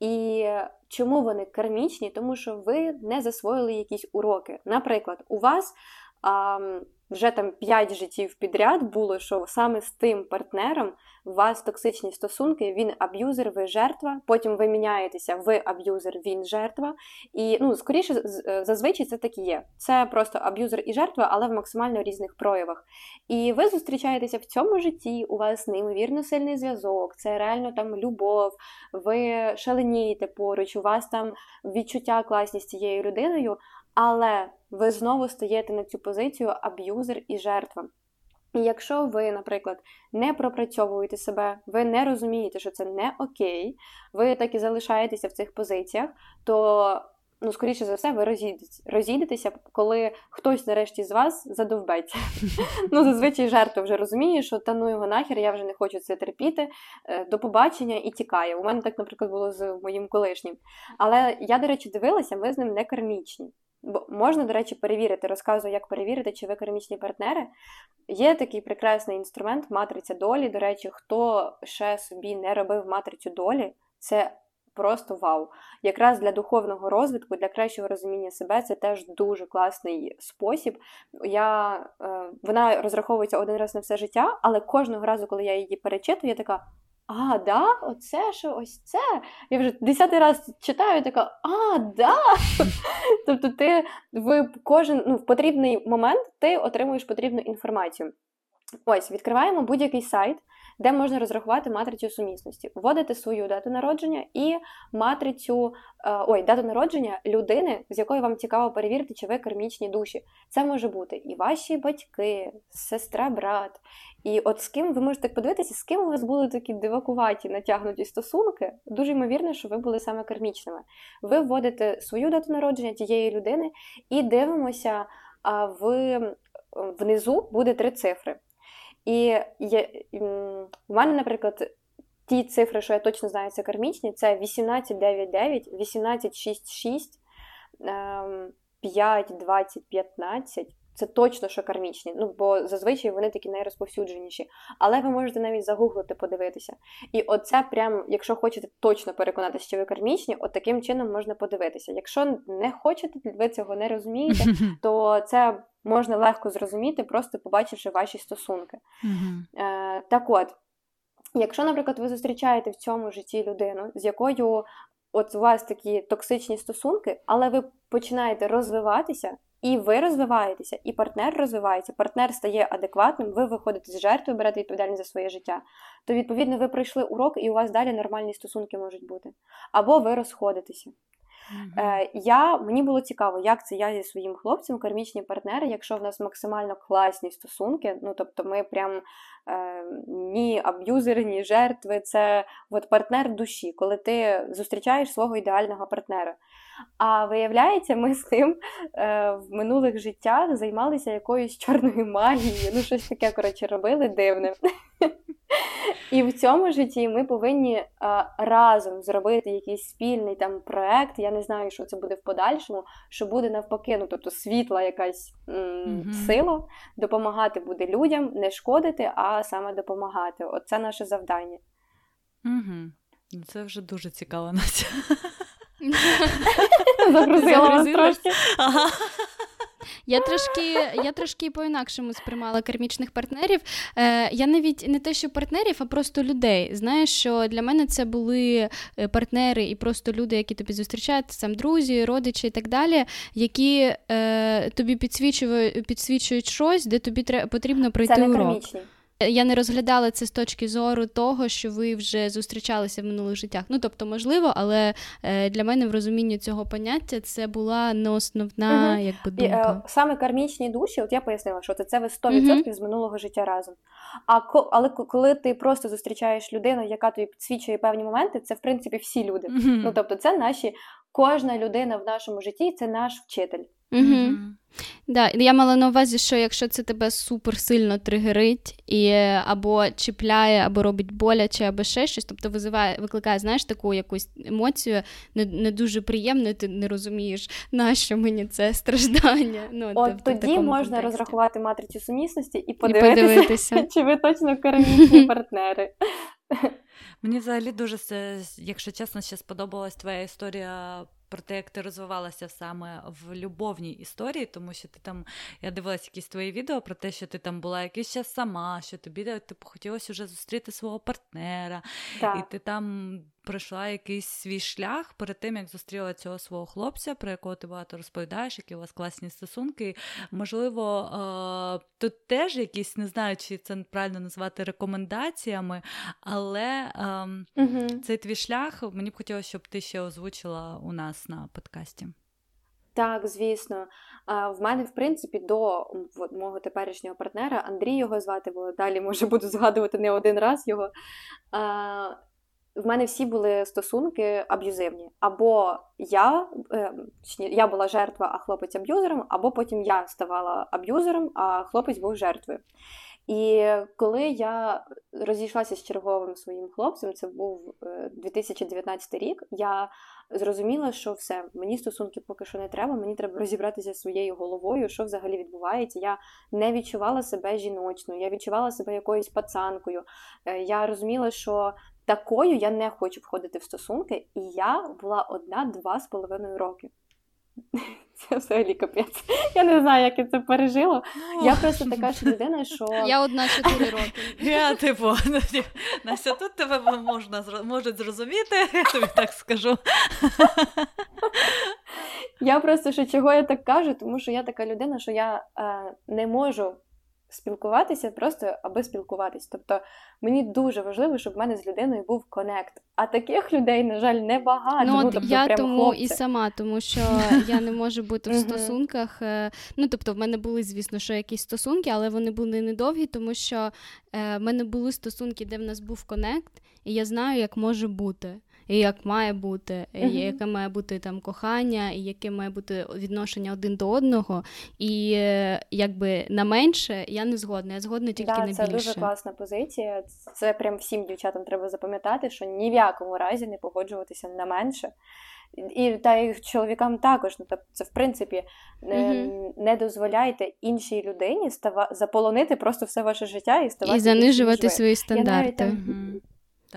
І чому вони кармічні? Тому що ви не засвоїли якісь уроки. Наприклад, у вас. А, вже там 5 життів підряд було, що саме з тим партнером у вас токсичні стосунки, він аб'юзер, ви жертва. Потім ви міняєтеся, ви аб'юзер, він жертва. І ну, скоріше, зазвичай це так і є. Це просто аб'юзер і жертва, але в максимально різних проявах. І ви зустрічаєтеся в цьому житті, у вас неймовірно сильний зв'язок, це реально там любов, ви шаленієте поруч, у вас там відчуття класні з цією людиною. Але ви знову стаєте на цю позицію аб'юзер і жертва. І якщо ви, наприклад, не пропрацьовуєте себе, ви не розумієте, що це не окей, ви так і залишаєтеся в цих позиціях, то, ну, скоріше за все, ви розійдетеся, розійдетеся, коли хтось нарешті з вас задовбеться. Ну, зазвичай жертва вже розуміє, що та ну його нахер, я вже не хочу це терпіти, е, до побачення і тікає. У мене так, наприклад, було з моїм колишнім. Але я, до речі, дивилася, ми з ним не кармічні. Бо можна, до речі, перевірити, розказую, як перевірити, чи ви кармічні партнери. Є такий прекрасний інструмент матриця долі. До речі, хто ще собі не робив матрицю долі, це просто вау. Якраз для духовного розвитку, для кращого розуміння себе, це теж дуже класний спосіб. Я, е, Вона розраховується один раз на все життя, але кожного разу, коли я її перечитую, я така. А, да, оце що ось це. Я вже десятий раз читаю, така, а, да. Тобто, ти в кожен ну, в потрібний момент ти отримуєш потрібну інформацію. Ось, відкриваємо будь-який сайт, де можна розрахувати матрицю сумісності, вводите свою дату народження і матрицю, е, ой, дату народження людини, з якою вам цікаво перевірити, чи ви кармічні душі. Це може бути і ваші батьки, сестра, брат. І от з ким ви можете подивитися, з ким у вас були такі дивакуваті натягнуті стосунки, дуже ймовірно, що ви були саме кармічними. Ви вводите свою дату народження тієї людини і дивимося, в внизу буде три цифри. І є, в мене, наприклад, ті цифри, що я точно знаю, це кармічні, це 1899, 1866, 5, 20, 15. Це точно що кармічні, ну бо зазвичай вони такі найрозповсюдженіші. Але ви можете навіть загуглити, подивитися. І оце прям, якщо хочете точно переконатися, що ви кармічні, от таким чином можна подивитися. Якщо не хочете, ви цього не розумієте, то це можна легко зрозуміти, просто побачивши ваші стосунки. Е, Так от, якщо, наприклад, ви зустрічаєте в цьому житті людину, з якою от у вас такі токсичні стосунки, але ви починаєте розвиватися. І ви розвиваєтеся, і партнер розвивається, партнер стає адекватним, ви виходите з жертви, берете відповідальність за своє життя. То, відповідно, ви пройшли урок, і у вас далі нормальні стосунки можуть бути. Або ви розходитеся. Е, я, Мені було цікаво, як це я зі своїм хлопцем, кармічні партнери, якщо в нас максимально класні стосунки, ну тобто ми прям ні аб'юзери, ні жертви. Це от партнер душі, коли ти зустрічаєш свого ідеального партнера. А виявляється, ми з тим е, в минулих життях займалися якоюсь чорною магією, ну щось таке, коротше, робили дивне. І в цьому житті ми повинні е, разом зробити якийсь спільний там проект. Я не знаю, що це буде в подальшому, що буде навпаки, ну тобто світла якась м- сила, допомагати буде людям, не шкодити, а саме допомагати. Оце наше завдання. Угу. Це вже дуже цікаво Настя. Загрузила вас трошки. Ага. Я трошки я трошки по-інакшому сприймала кармічних партнерів. Е, Я навіть не те, що партнерів, а просто людей. Знаєш, що для мене це були е, партнери і просто люди, які тобі зустрічають, сам друзі, родичі і так далі, які е, тобі підсвічують підсвічують щось, де тобі потрібно пройти це не урок. Кармічні. Я не розглядала це з точки зору того, що ви вже зустрічалися в минулих життях. Ну тобто, можливо, але е, для мене в розумінні цього поняття це була не основна угу. якби думка. І, е, саме кармічні душі, от я пояснила, що це це ви 100% угу. з минулого життя разом. А але коли ти просто зустрічаєш людину, яка тобі підсвічує певні моменти, це в принципі всі люди. Угу. Ну тобто, це наші кожна людина в нашому житті, це наш вчитель. Угу. Да, Я мала на увазі, що якщо це тебе супер сильно тригерить, і або чіпляє, або робить боляче, або ще щось, тобто визиває, викликає, знаєш, таку якусь емоцію не не дуже приємну, ти не розумієш, на що мені це страждання. Ну, От тобто, тоді можна контексті. розрахувати матрицю сумісності і подивитися, і подивитися. чи ви точно кармічні партнери. Мені взагалі дуже, якщо чесно, ще сподобалась твоя історія про те, як ти розвивалася саме в любовній історії, тому що ти там, я дивилася якісь твої відео про те, що ти там була якийсь час сама, що тобі типу, хотілося вже зустріти свого партнера, так. і ти там пройшла якийсь свій шлях перед тим, як зустріла цього свого хлопця, про якого ти багато розповідаєш, які у вас класні стосунки. Можливо, е- тут теж якісь, не знаю, чи це правильно назвати рекомендаціями, але угу. цей твій шлях мені б хотілося, щоб ти ще озвучила у нас на подкасті. Так, звісно. В мене, в принципі, до мого теперішнього партнера Андрій його звати, бо далі може буду згадувати не один раз його в мене всі були стосунки аб'юзивні. Або я е, я була жертва, а хлопець аб'юзером, або потім я ставала аб'юзером, а хлопець був жертвою. І коли я розійшлася з черговим своїм хлопцем, це був 2019 е, рік, я зрозуміла, що все, мені стосунки поки що не треба, мені треба розібратися своєю головою, що взагалі відбувається. Я не відчувала себе жіночною, я відчувала себе якоюсь пацанкою. Е, я розуміла, що такою я не хочу входити в стосунки, і я була одна-два з половиною роки. Це взагалі капець. Я не знаю, як я це пережила. Я просто така ж людина, що. Я одна чотири роки. Я типу, Настя, тут тебе можна можуть зрозуміти, я тобі так скажу. Я просто що чого я так кажу, тому що я така людина, що я е, не можу спілкуватися просто аби спілкуватись. Тобто мені дуже важливо, щоб в мене з людиною був конект. А таких людей, на жаль, небагато. Ну, ну тобто, Я прям тому хлопці. і сама, тому що я не можу бути в стосунках. Е, ну, тобто, в мене були, звісно, що якісь стосунки, але вони були недовгі, тому що е, в мене були стосунки, де в нас був конект, і я знаю, як може бути і як має бути, і яке має бути там кохання, і яке має бути відношення один до одного. І е, якби на менше я не згодна. Я згодна тільки да, на більше. Це дуже класна позиція. Це прям всім дівчатам треба запам'ятати, що ні в якому разі не погоджуватися на менше. І та й чоловікам також, ну тобто це в принципі не, не дозволяйте іншій людині става заполонити просто все ваше життя і ставати і занижувати свої стандарти. mm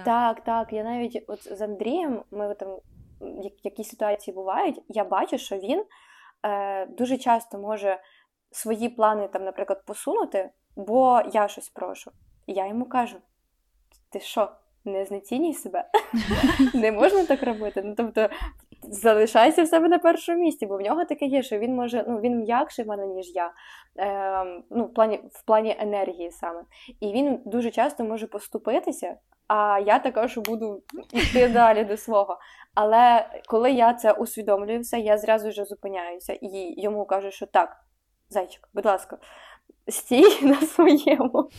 так. так. Я навіть от з Андрієм, ми там які ситуації бувають, я бачу, що він е, дуже часто може свої плани, там, наприклад, посунути, бо я щось прошу. І я йому кажу: ти що, не знецінюй себе? Не можна так робити. Ну, тобто, залишайся в себе на першому місці, бо в нього таке є, що він може, ну він м'якший в мене, ніж я, е, ну, в плані в плані енергії саме. І він дуже часто може поступитися, а я також буду йти далі до свого. Але коли я це усвідомлюю все, я зразу вже зупиняюся і йому кажу, що так, зайчик, будь ласка, стій на своєму.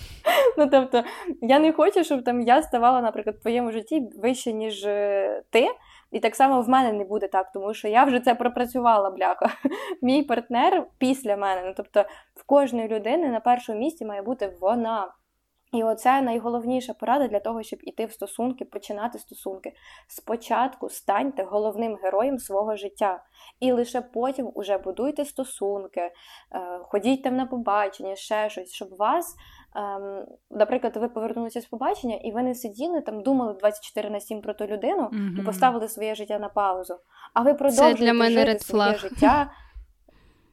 Ну, тобто, я не хочу, щоб там я ставала, наприклад, в твоєму житті вище, ніж е, ти. І так само в мене не буде так, тому що я вже це пропрацювала, бляха. Мій партнер після мене. Ну, тобто, в кожної людини на першому місці має бути вона. І оце найголовніша порада для того, щоб іти в стосунки, починати стосунки. Спочатку станьте головним героєм свого життя. І лише потім уже будуйте стосунки, е, ходіть там на побачення, ще щось, щоб вас, ем, наприклад, ви повернулися з побачення, і ви не сиділи там, думали 24 на 7 про ту людину mm-hmm. і поставили своє життя на паузу. А ви продовжуєте для мене жити своє життя.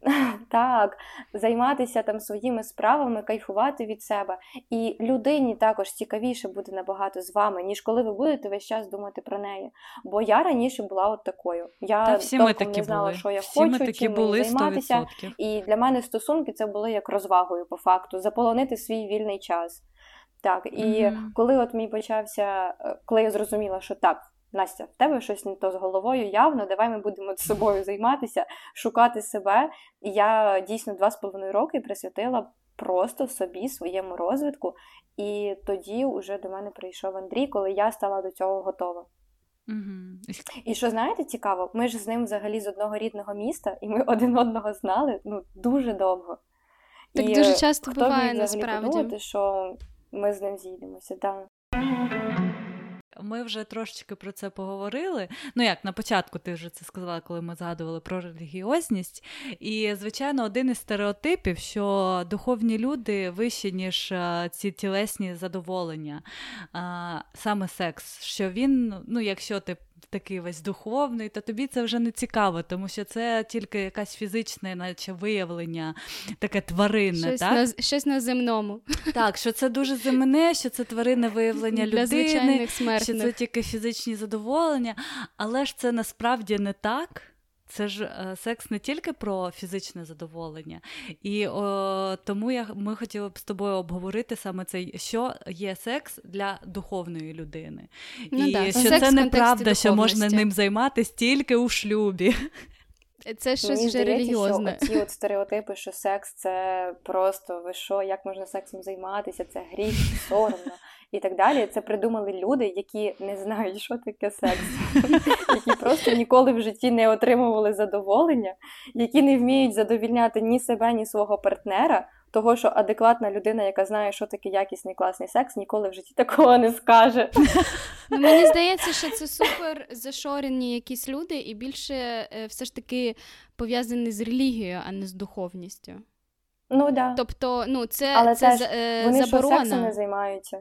Так, займатися там своїми справами, кайфувати від себе. І людині також цікавіше буде набагато з вами, ніж коли ви будете весь час думати про неї. Бо я раніше була от такою. Я Та всі ми такі не знала, були. що я всі хочу, ми такі чим були займатися. 100%. І для мене стосунки це було як розвагою по факту, заполонити свій вільний час. Так, і mm-hmm. коли от мій почався, е, коли я зрозуміла, що так. Настя, в тебе щось не то з головою явно, давай ми будемо з собою займатися, шукати себе. І я дійсно два з половиною роки присвятила просто собі, своєму розвитку. І тоді вже до мене прийшов Андрій, коли я стала до цього готова. Угу. І що знаєте, цікаво, ми ж з ним взагалі з одного рідного міста, і ми один одного знали ну, дуже довго. Так і дуже часто хто буває міг насправді. подумати, що ми з ним зійдемося. Да. Ми вже трошечки про це поговорили. Ну як на початку ти вже це сказала, коли ми згадували про релігіозність. І, звичайно, один із стереотипів, що духовні люди вищі, ніж ці тілесні задоволення, саме секс. Що він, ну, якщо ти такий весь духовний, то тобі це вже не цікаво, тому що це тільки якась фізичне, наче виявлення, таке тваринне. Щось так? на щось на земному. Так, що це дуже земне, що це тваринне виявлення Для людини, що це тільки фізичні задоволення, але ж це насправді не так. Це ж е, секс не тільки про фізичне задоволення, і о, тому я ми хотіли б з тобою обговорити саме це, що є секс для духовної людини, ну, і да. що секс це неправда, що можна ним займатися тільки у шлюбі. Це щось Мені вже релігіозне. що ці от стереотипи, що секс це просто ви що, як можна сексом займатися, це гріх, соромно і так далі. Це придумали люди, які не знають, що таке секс, які просто ніколи в житті не отримували задоволення, які не вміють задовільняти ні себе, ні свого партнера. Того, що адекватна людина, яка знає, що таке якісний класний секс, ніколи в житті такого не скаже. Мені здається, що це супер зашорені якісь люди, і більше е, все ж таки пов'язані з релігією, а не з духовністю. Ну да. Тобто, ну це, Але це теж е, вони заборона. що сексом не займаються.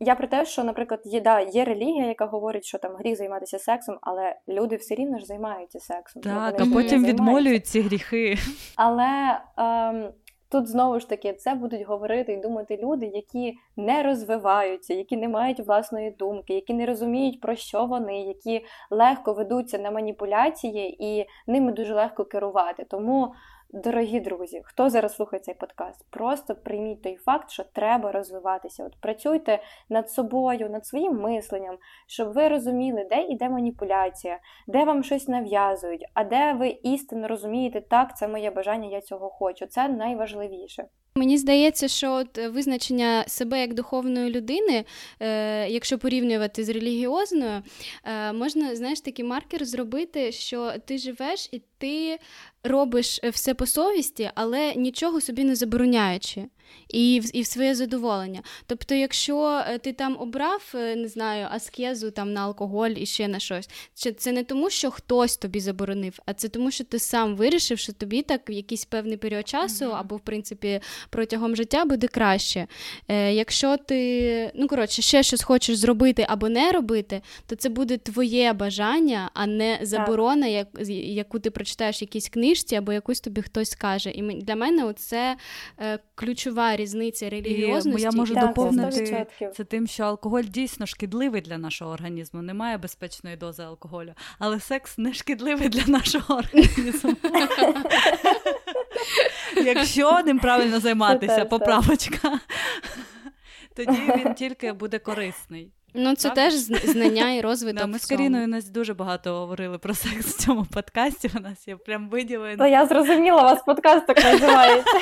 Я про те, що, наприклад, є да, є релігія, яка говорить, що там гріх займатися сексом, але люди все рівно ж займаються сексом. Так, а потім відмолюють ці гріхи. Але ем, тут знову ж таки це будуть говорити і думати люди, які не розвиваються, які не мають власної думки, які не розуміють, про що вони, які легко ведуться на маніпуляції і ними дуже легко керувати. Тому. Дорогі друзі, хто зараз слухає цей подкаст, просто прийміть той факт, що треба розвиватися. От працюйте над собою, над своїм мисленням, щоб ви розуміли, де іде маніпуляція, де вам щось нав'язують, а де ви істинно розумієте, так, це моє бажання, я цього хочу. Це найважливіше. Мені здається, що от визначення себе як духовної людини, е, якщо порівнювати з релігіозною, е, можна знаєш такий маркер зробити, що ти живеш і ти робиш все по совісті, але нічого собі не забороняючи. І в, і в своє задоволення. Тобто, якщо ти там обрав, не знаю, аскезу там на алкоголь і ще на щось, це не тому, що хтось тобі заборонив, а це тому, що ти сам вирішив, що тобі так в якийсь певний період часу, mm-hmm. або в принципі протягом життя буде краще. Е, Якщо ти, ну коротше, ще щось хочеш зробити або не робити, то це буде твоє бажання, а не заборона, як, яку ти прочитаєш в якійсь книжці, або якусь тобі хтось скаже. І для мене це е, ключова різниця релігіозності. І Я можу так, доповнити це тим, що алкоголь дійсно шкідливий для нашого організму. Немає безпечної дози алкоголю, але секс не шкідливий для нашого організму. Якщо ним правильно займатися, поправочка, тоді він тільки буде корисний. Ну, це теж знання і розвиток. Да, Ми з Каріною нас дуже багато говорили про секс в цьому подкасті. У нас є прям виділено. Та я зрозуміла, у вас подкаст так називається.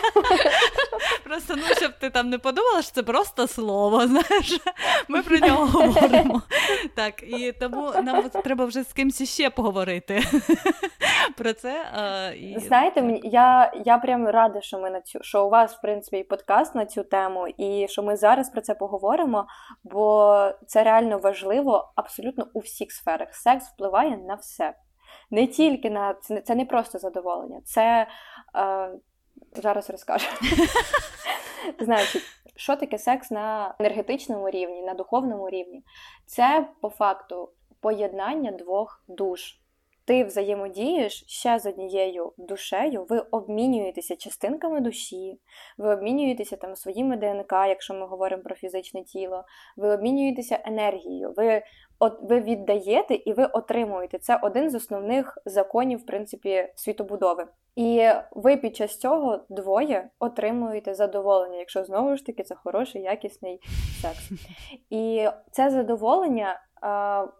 Просто ну, щоб ти там не подумала, що це просто слово. знаєш. Ми про нього говоримо. Так, і тому нам треба вже з кимось ще поговорити про це. І... Знаєте, я я прям рада, що ми на цю що у вас, в принципі, подкаст на цю тему, і що ми зараз про це поговоримо, бо це реально важливо абсолютно у всіх сферах. Секс впливає на все. Не тільки на це, це не просто задоволення, це е, зараз розкажу. Значить, що таке секс на енергетичному рівні, на духовному рівні? Це по факту поєднання двох душ ти взаємодієш ще з однією душею, ви обмінюєтеся частинками душі, ви обмінюєтеся там своїми ДНК, якщо ми говоримо про фізичне тіло, ви обмінюєтеся енергією, ви от, ви віддаєте і ви отримуєте. Це один з основних законів, в принципі, світобудови. І ви під час цього двоє отримуєте задоволення, якщо знову ж таки це хороший, якісний секс. І це задоволення,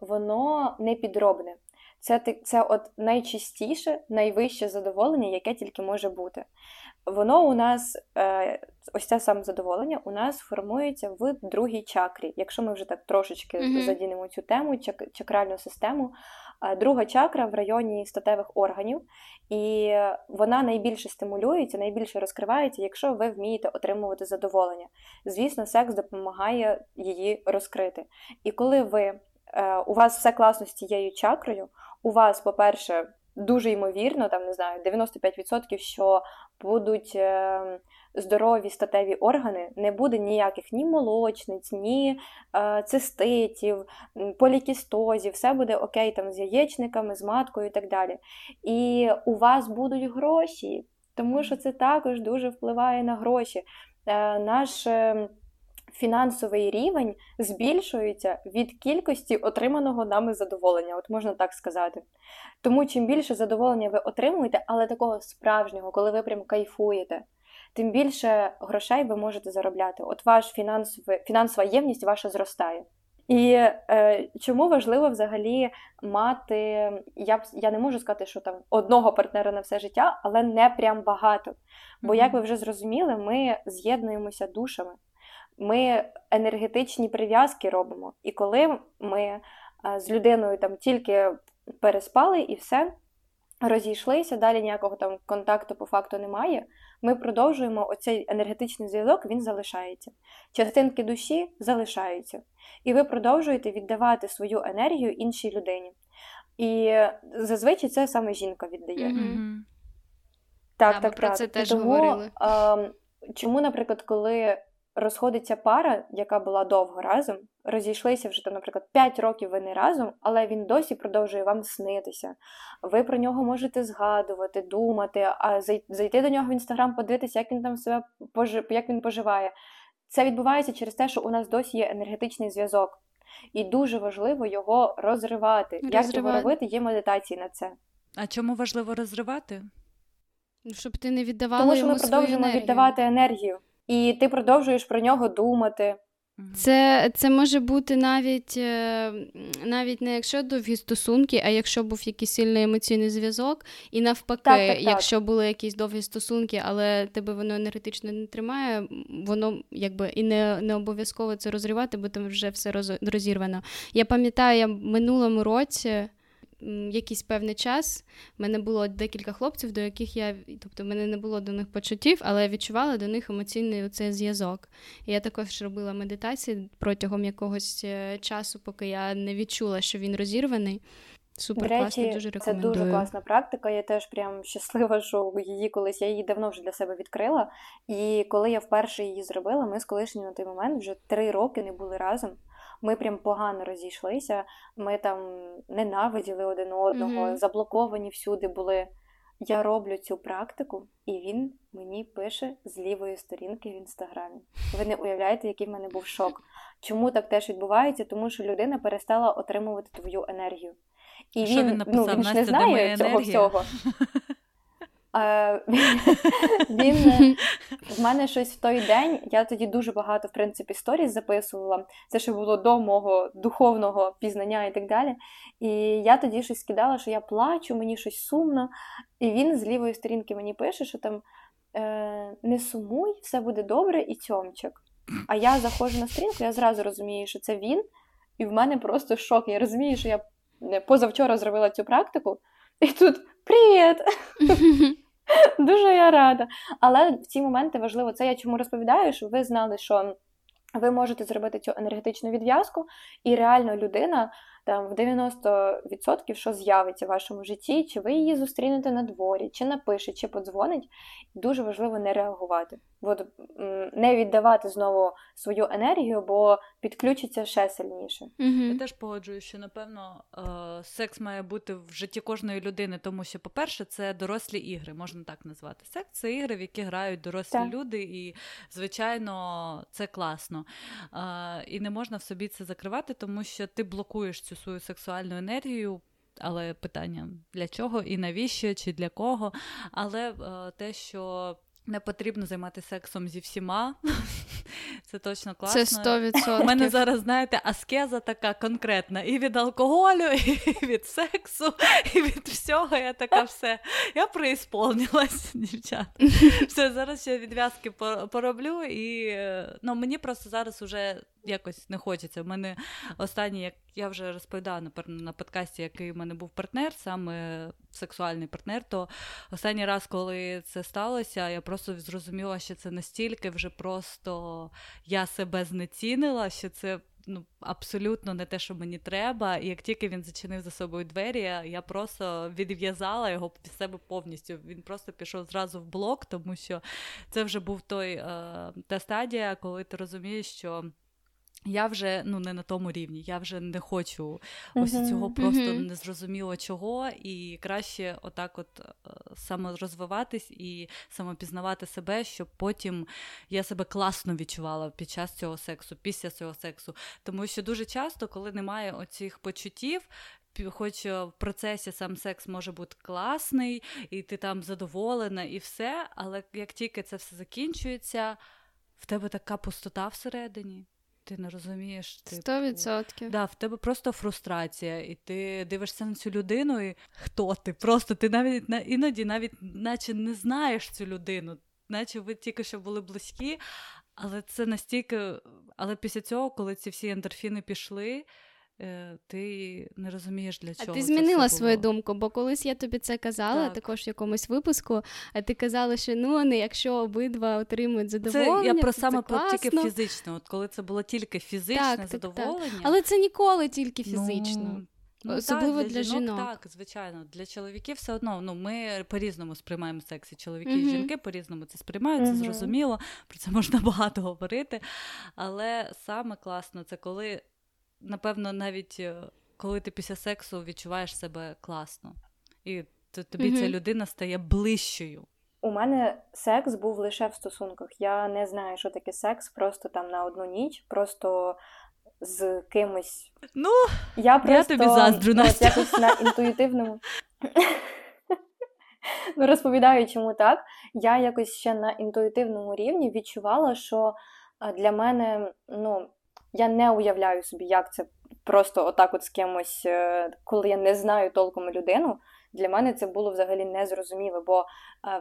воно не підробне. Це це от найчистіше, найвище задоволення, яке тільки може бути. Воно у нас, е, ось це саме задоволення, у нас формується в другій чакрі. Якщо ми вже так трошечки mm-hmm. задінемо цю тему, чак, чакральну систему. Друга чакра в районі статевих органів, і вона найбільше стимулюється, найбільше розкривається, якщо ви вмієте отримувати задоволення. Звісно, секс допомагає її розкрити. І коли ви е, у вас все класно з цією чакрою, у вас, по-перше, дуже ймовірно, там не знаю, 95%, що будуть е, здорові статеві органи, не буде ніяких ні молочниць, ні е, циститів, полікістозів, все буде окей там з яєчниками, з маткою і так далі. І у вас будуть гроші, тому що це також дуже впливає на гроші. Е, наш фінансовий рівень збільшується від кількості отриманого нами задоволення, от можна так сказати. Тому чим більше задоволення ви отримуєте, але такого справжнього, коли ви прям кайфуєте, тим більше грошей ви можете заробляти. От ваш фінансовий, фінансова ємність ваша зростає. І е, чому важливо взагалі мати, я я не можу сказати, що там одного партнера на все життя, але не прям багато. Бо, як ви вже зрозуміли, ми з'єднуємося душами ми енергетичні прив'язки робимо. І коли ми е, з людиною там тільки переспали і все, розійшлися, далі ніякого там контакту по факту немає. Ми продовжуємо оцей енергетичний зв'язок, він залишається. Частинки душі залишаються. І ви продовжуєте віддавати свою енергію іншій людині. І зазвичай це саме жінка віддає. Mm-hmm. Так, да, так, ми так. Про це теж Тому, говорили. А, чому, наприклад, коли розходиться пара, яка була довго разом, розійшлися вже там, наприклад, 5 років ви не разом, але він досі продовжує вам снитися. Ви про нього можете згадувати, думати, а зайти до нього в інстаграм, подивитися, як він там себе як він поживає. Це відбувається через те, що у нас досі є енергетичний зв'язок. І дуже важливо його розривати. розривати. Як його робити, є медитації на це. А чому важливо розривати? Щоб ти не віддавала Тому що ми продовжуємо віддавати енергію і ти продовжуєш про нього думати. Це це може бути навіть е, навіть не якщо довгі стосунки, а якщо був якийсь сильний емоційний зв'язок, і навпаки, так, так, так. якщо були якісь довгі стосунки, але тебе воно енергетично не тримає, воно якби і не не обов'язково це розривати, бо там вже все роз, розірвано. Я пам'ятаю, я в минулому році якийсь певний час в мене було декілька хлопців, до яких я, тобто в мене не було до них почуттів, але я відчувала до них емоційний оцей зв'язок. І я також робила медитації протягом якогось е, часу, поки я не відчула, що він розірваний. Супер До речі, дуже рекомендую. Це дуже класна практика. Я теж прям щаслива, що її колись я її давно вже для себе відкрила. І коли я вперше її зробила, ми з колишнім на той момент вже три роки не були разом ми прям погано розійшлися, ми там ненавиділи один одного, mm-hmm. заблоковані всюди були. Я роблю цю практику, і він мені пише з лівої сторінки в інстаграмі. Ви не уявляєте, який в мене був шок. Чому так теж відбувається? Тому що людина перестала отримувати твою енергію. І що він, він написав, ну, він ж не знає цього всього. Він е, в мене щось в той день. Я тоді дуже багато, в принципі, сторіс записувала. Це ще було до мого духовного пізнання і так далі. І я тоді щось скидала, що я плачу, мені щось сумно. І він з лівої сторінки мені пише, що там е, не сумуй, все буде добре і цьомчик. А я заходжу на сторінку, я зразу розумію, що це він, і в мене просто шок. Я розумію, що я позавчора зробила цю практику, і тут привіт! Дуже я рада. Але в ці моменти важливо це я чому розповідаю, щоб ви знали, що ви можете зробити цю енергетичну відв'язку, і реально людина там в 90% що з'явиться в вашому житті, чи ви її зустрінете на дворі, чи напише, чи подзвонить. Дуже важливо не реагувати. От, не віддавати знову свою енергію, бо підключиться ще сильніше. Угу. Я теж погоджуюся, що напевно е, секс має бути в житті кожної людини, тому що, по-перше, це дорослі ігри, можна так назвати. Секс це ігри, в які грають дорослі так. люди, і, звичайно, це класно. Е, і не можна в собі це закривати, тому що ти блокуєш цю свою сексуальну енергію. Але питання для чого і навіщо, чи для кого. Але е, те, що не потрібно займатися сексом зі всіма. Це точно класно. Це 100%. У мене зараз, знаєте, аскеза така конкретна. І від алкоголю, і від сексу, і від всього. Я така все. Я преісполнилась, дівчата. Все, зараз ще відв'язки пороблю. І ну, мені просто зараз уже якось не хочеться. У мене останній, як я вже розповідала на подкасті, який в мене був партнер, саме сексуальний партнер, то останній раз, коли це сталося, я просто зрозуміла, що це настільки вже просто я себе знецінила, що це. Ну, абсолютно не те, що мені треба. І як тільки він зачинив за собою двері, я просто відв'язала його від себе повністю. Він просто пішов зразу в блок, тому що це вже був той е, та стадія, коли ти розумієш, що я вже ну не на тому рівні, я вже не хочу ось uh-huh. цього просто uh-huh. незрозуміло чого, і краще отак, от е, саморозвиватись і самопізнавати себе, щоб потім я себе класно відчувала під час цього сексу, після цього сексу. Тому що дуже часто, коли немає оцих почуттів. Хоч в процесі сам секс може бути класний, і ти там задоволена, і все, але як тільки це все закінчується, в тебе така пустота всередині ти не розумієш. Сто відсотків. Да, в тебе просто фрустрація, і ти дивишся на цю людину, і хто ти? Просто ти навіть іноді навіть наче не знаєш цю людину, наче ви тільки що були близькі, але це настільки. Але після цього, коли ці всі ендорфіни пішли. Е, ти не розумієш для чого. А ти змінила це свою думку, бо колись я тобі це казала, так. також в якомусь випуску, а ти казала, що ну не якщо обидва отримують задоволення. Це Я про саме про тільки фізично. От коли це було тільки фізичне так, задоволення. Так, Але це ніколи тільки фізично. Ну... Ну, Особливо так, для, для жінок, жінок. Так, звичайно. Для чоловіків все одно ну, ми по-різному сприймаємо секс. І чоловіки uh-huh. і жінки по-різному це сприймають, це uh-huh. зрозуміло, про це можна багато говорити. Але саме класно це коли напевно, навіть е, коли ти після сексу відчуваєш себе класно, і тобі mm-hmm. ця людина стає ближчою. У мене секс був лише в стосунках. Я не знаю, що таке секс, просто там на одну ніч, просто з кимось. Ну, я просто я тобі заздрю, ну, якось на інтуїтивному. Ну, розповідаю, чому так. Я якось ще на інтуїтивному рівні відчувала, що для мене ну, я не уявляю собі, як це просто отак от з кимось, е, коли я не знаю толком людину. Для мене це було взагалі незрозуміло, бо е,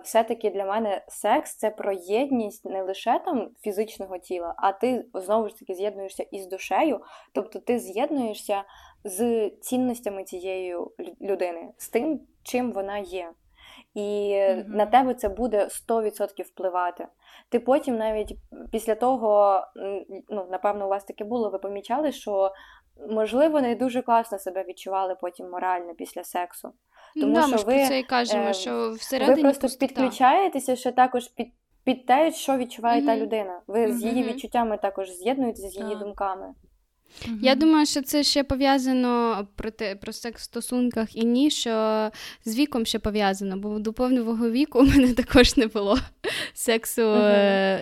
все-таки для мене секс це про єдність не лише там фізичного тіла, а ти знову ж таки з'єднуєшся із душею, тобто ти з'єднуєшся з цінностями цієї людини, з тим, чим вона є. І mm-hmm. на тебе це буде 100% впливати. Ти потім, навіть після того, ну напевно, у вас таке було, ви помічали, що можливо не дуже класно себе відчували потім морально після сексу. Тому да, що ми ви це і кажемо, е, що всередині ви просто пустота. підключаєтеся, що також під. Під те, що відчуває mm-hmm. та людина. Ви mm-hmm. з її відчуттями також з'єднуєтеся з її думками. Угу. Я думаю, що це ще пов'язано про те про секс в стосунках і ні, що з віком ще пов'язано, бо до повного віку у мене також не було сексу угу.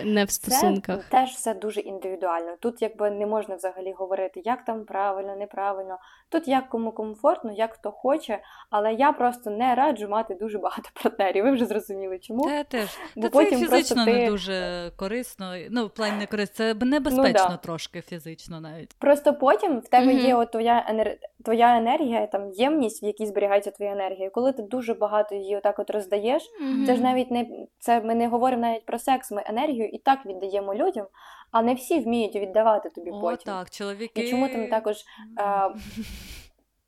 не в стосунках. Це теж все дуже індивідуально. Тут якби не можна взагалі говорити, як там правильно, неправильно. Тут як кому комфортно, як хто хоче, але я просто не раджу мати дуже багато партнерів. Ви вже зрозуміли, чому? Та теж. Бо Та потім це фізично ти... не дуже корисно. Ну, в плані не корисно, це небезпечно ну, да. трошки фізично навіть. Просто потім в тебе mm-hmm. є от твоя енер... твоя енергія, там ємність, в якій зберігається твоя енергія. Коли ти дуже багато її отак от роздаєш, mm-hmm. це ж навіть не це ми не говоримо навіть про секс, ми енергію і так віддаємо людям. А не всі вміють віддавати тобі О, потім. так, чоловіки... І чому там також а,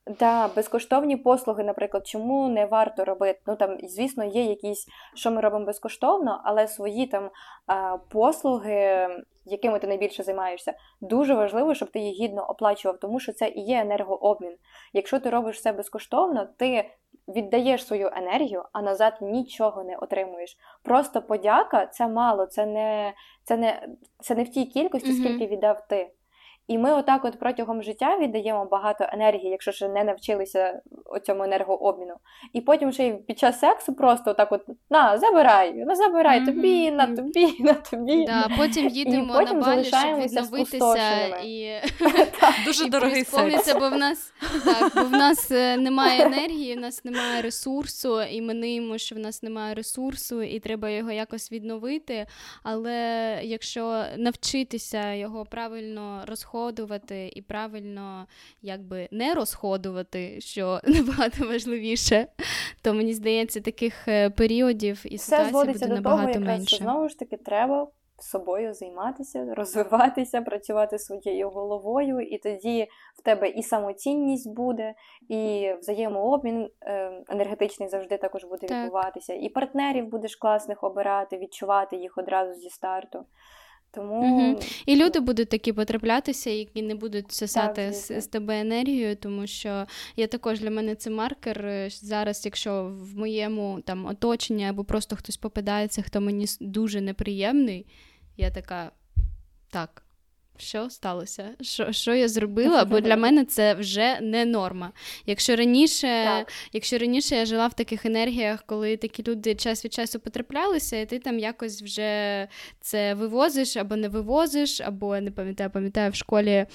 да, безкоштовні послуги, наприклад, чому не варто робити? Ну там, звісно, є якісь, що ми робимо безкоштовно, але свої там а, послуги, якими ти найбільше займаєшся, дуже важливо, щоб ти їх гідно оплачував, тому що це і є енергообмін. Якщо ти робиш все безкоштовно, ти віддаєш свою енергію, а назад нічого не отримуєш. Просто подяка це мало, це не це не, це не в тій кількості, mm-hmm. скільки віддав ти. І ми отак от протягом життя віддаємо багато енергії, якщо ще не навчилися цьому енергообміну. І потім ще й під час сексу просто отак от на, забирай, на забирай mm-hmm. тобі, на тобі, на тобі. Да, Потім їдемо і потім на балі, щоб відновитися і дуже дорогий секс. бо в нас так, бо в нас е, немає енергії, в нас немає ресурсу, і ми ниємо, що в нас немає ресурсу, і треба його якось відновити. Але якщо навчитися його правильно розходити, розходувати і правильно якби не розходувати, що набагато важливіше, то мені здається, таких е, періодів і Все ситуацій буде до набагато того, менше. Що, знову ж таки, треба собою займатися, розвиватися, працювати своєю головою, і тоді в тебе і самоцінність буде, і взаємообмін е, енергетичний завжди також буде так. відбуватися, і партнерів будеш класних обирати, відчувати їх одразу зі старту. Тому угу. і люди будуть такі потраплятися, які не будуть сосати так, з, з тебе енергію, тому що я також для мене це маркер. Е, зараз, якщо в моєму там оточенні або просто хтось попадається, хто мені дуже неприємний, я така так що сталося? Що що я зробила? Бо для мене це вже не норма. Якщо раніше якщо раніше я жила в таких енергіях, коли такі люди час від часу потраплялися, і ти там якось вже це вивозиш або не вивозиш, або не пам'ятаю, пам'ятаю в школі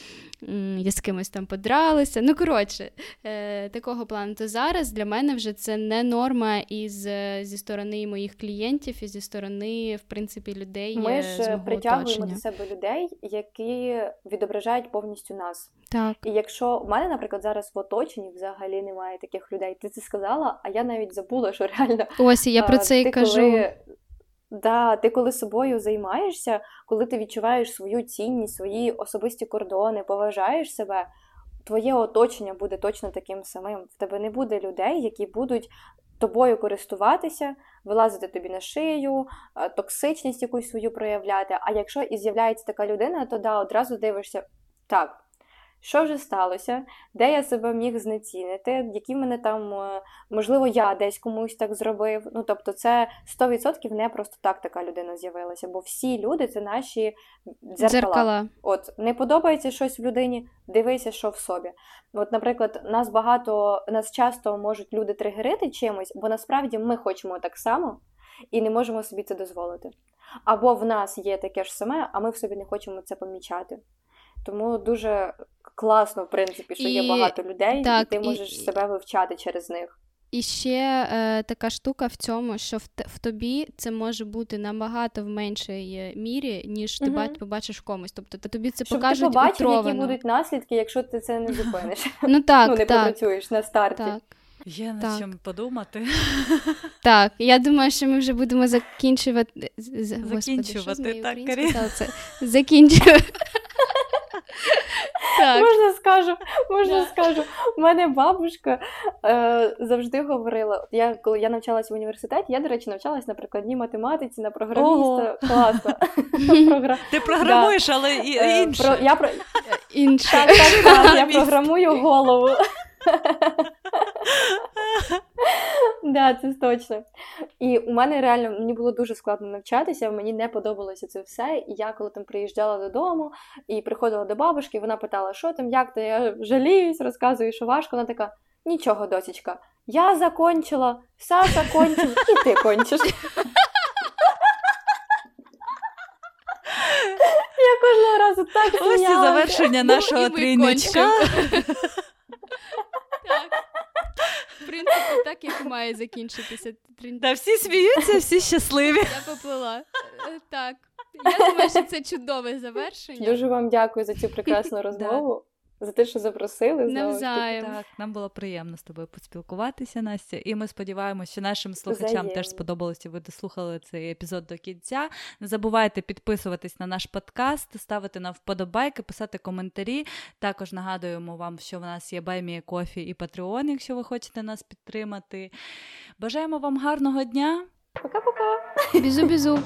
я з кимось там подралася. Ну, коротше, е, такого плану. То зараз для мене вже це не норма із зі сторони моїх клієнтів, і зі сторони, в принципі, людей. Ми ж е, притягуємо оточення. до себе людей, які відображають повністю нас. Так. І якщо в мене, наприклад, зараз в оточенні взагалі немає таких людей, ти це сказала, а я навіть забула, що реально ось я про це і кажу. Коли... Да, ти коли собою займаєшся, коли ти відчуваєш свою цінність, свої особисті кордони, поважаєш себе, твоє оточення буде точно таким самим. В тебе не буде людей, які будуть тобою користуватися, вилазити тобі на шию, е, токсичність якусь свою проявляти. А якщо і з'являється така людина, то да, одразу дивишся так. Що вже сталося, де я себе міг знецінити, які мене там, е, можливо, я десь комусь так зробив. Ну, тобто, це 100% не просто так така людина з'явилася, бо всі люди це наші дзеркала. дзеркала. От не подобається щось в людині, дивися, що в собі. От, наприклад, нас багато, нас часто можуть люди тригерити чимось, бо насправді ми хочемо так само і не можемо собі це дозволити. Або в нас є таке ж саме, а ми в собі не хочемо це помічати. Тому дуже класно, в принципі, що і... є багато людей, так, і ти можеш і... себе вивчати через них. І ще е, така штука в цьому, що в, в тобі це може бути набагато в меншій мірі, ніж ти угу. побачиш в комусь. Тобто та тобі це Щоб покажуть ти побачив, які будуть наслідки, якщо ти це не зупиниш. Ну так, ну, не так. попрацюєш на старті. Так. Є над так. чим подумати. Так, я думаю, що ми вже будемо закінчувати. Закінчувати, так, Карі. Закінчувати. Так. Можна скажу, можна да. скажу. У мене бабушка е, завжди говорила: я коли я навчалася в університеті, я, до речі, навчалася на прикладній математиці, на програміста. Класно. Ти програмуєш, але і інше. Про, я про... Інше. Так, так, так, я програмую голову. Да, це точно. І у мене реально мені було дуже складно навчатися, мені не подобалося це все. І я коли там приїжджала додому і приходила до бабушки, вона питала, що там, як ти? Я жаліюсь, розказую, що важко. Вона така: нічого, досічка, я закончила, Саша кончив, і ти кончиш. Я кожного разу так Ось і завершення нашого трійничка. Так. В принципі, так як має закінчитися. Та всі сміються, всі щасливі. Я поплила. Е, так. Я думаю, що це чудове завершення. Дуже вам дякую за цю прекрасну розмову за те, що запросили. Навзаєм. Так, нам було приємно з тобою поспілкуватися, Настя. І ми сподіваємося, що нашим слухачам Взаєм. теж сподобалося. Ви дослухали цей епізод до кінця. Не забувайте підписуватись на наш подкаст, ставити нам вподобайки, писати коментарі. Також нагадуємо вам, що в нас є Баймія Кофі і Patreon, якщо ви хочете нас підтримати. Бажаємо вам гарного дня. Пока-пока. Бізу-бізу.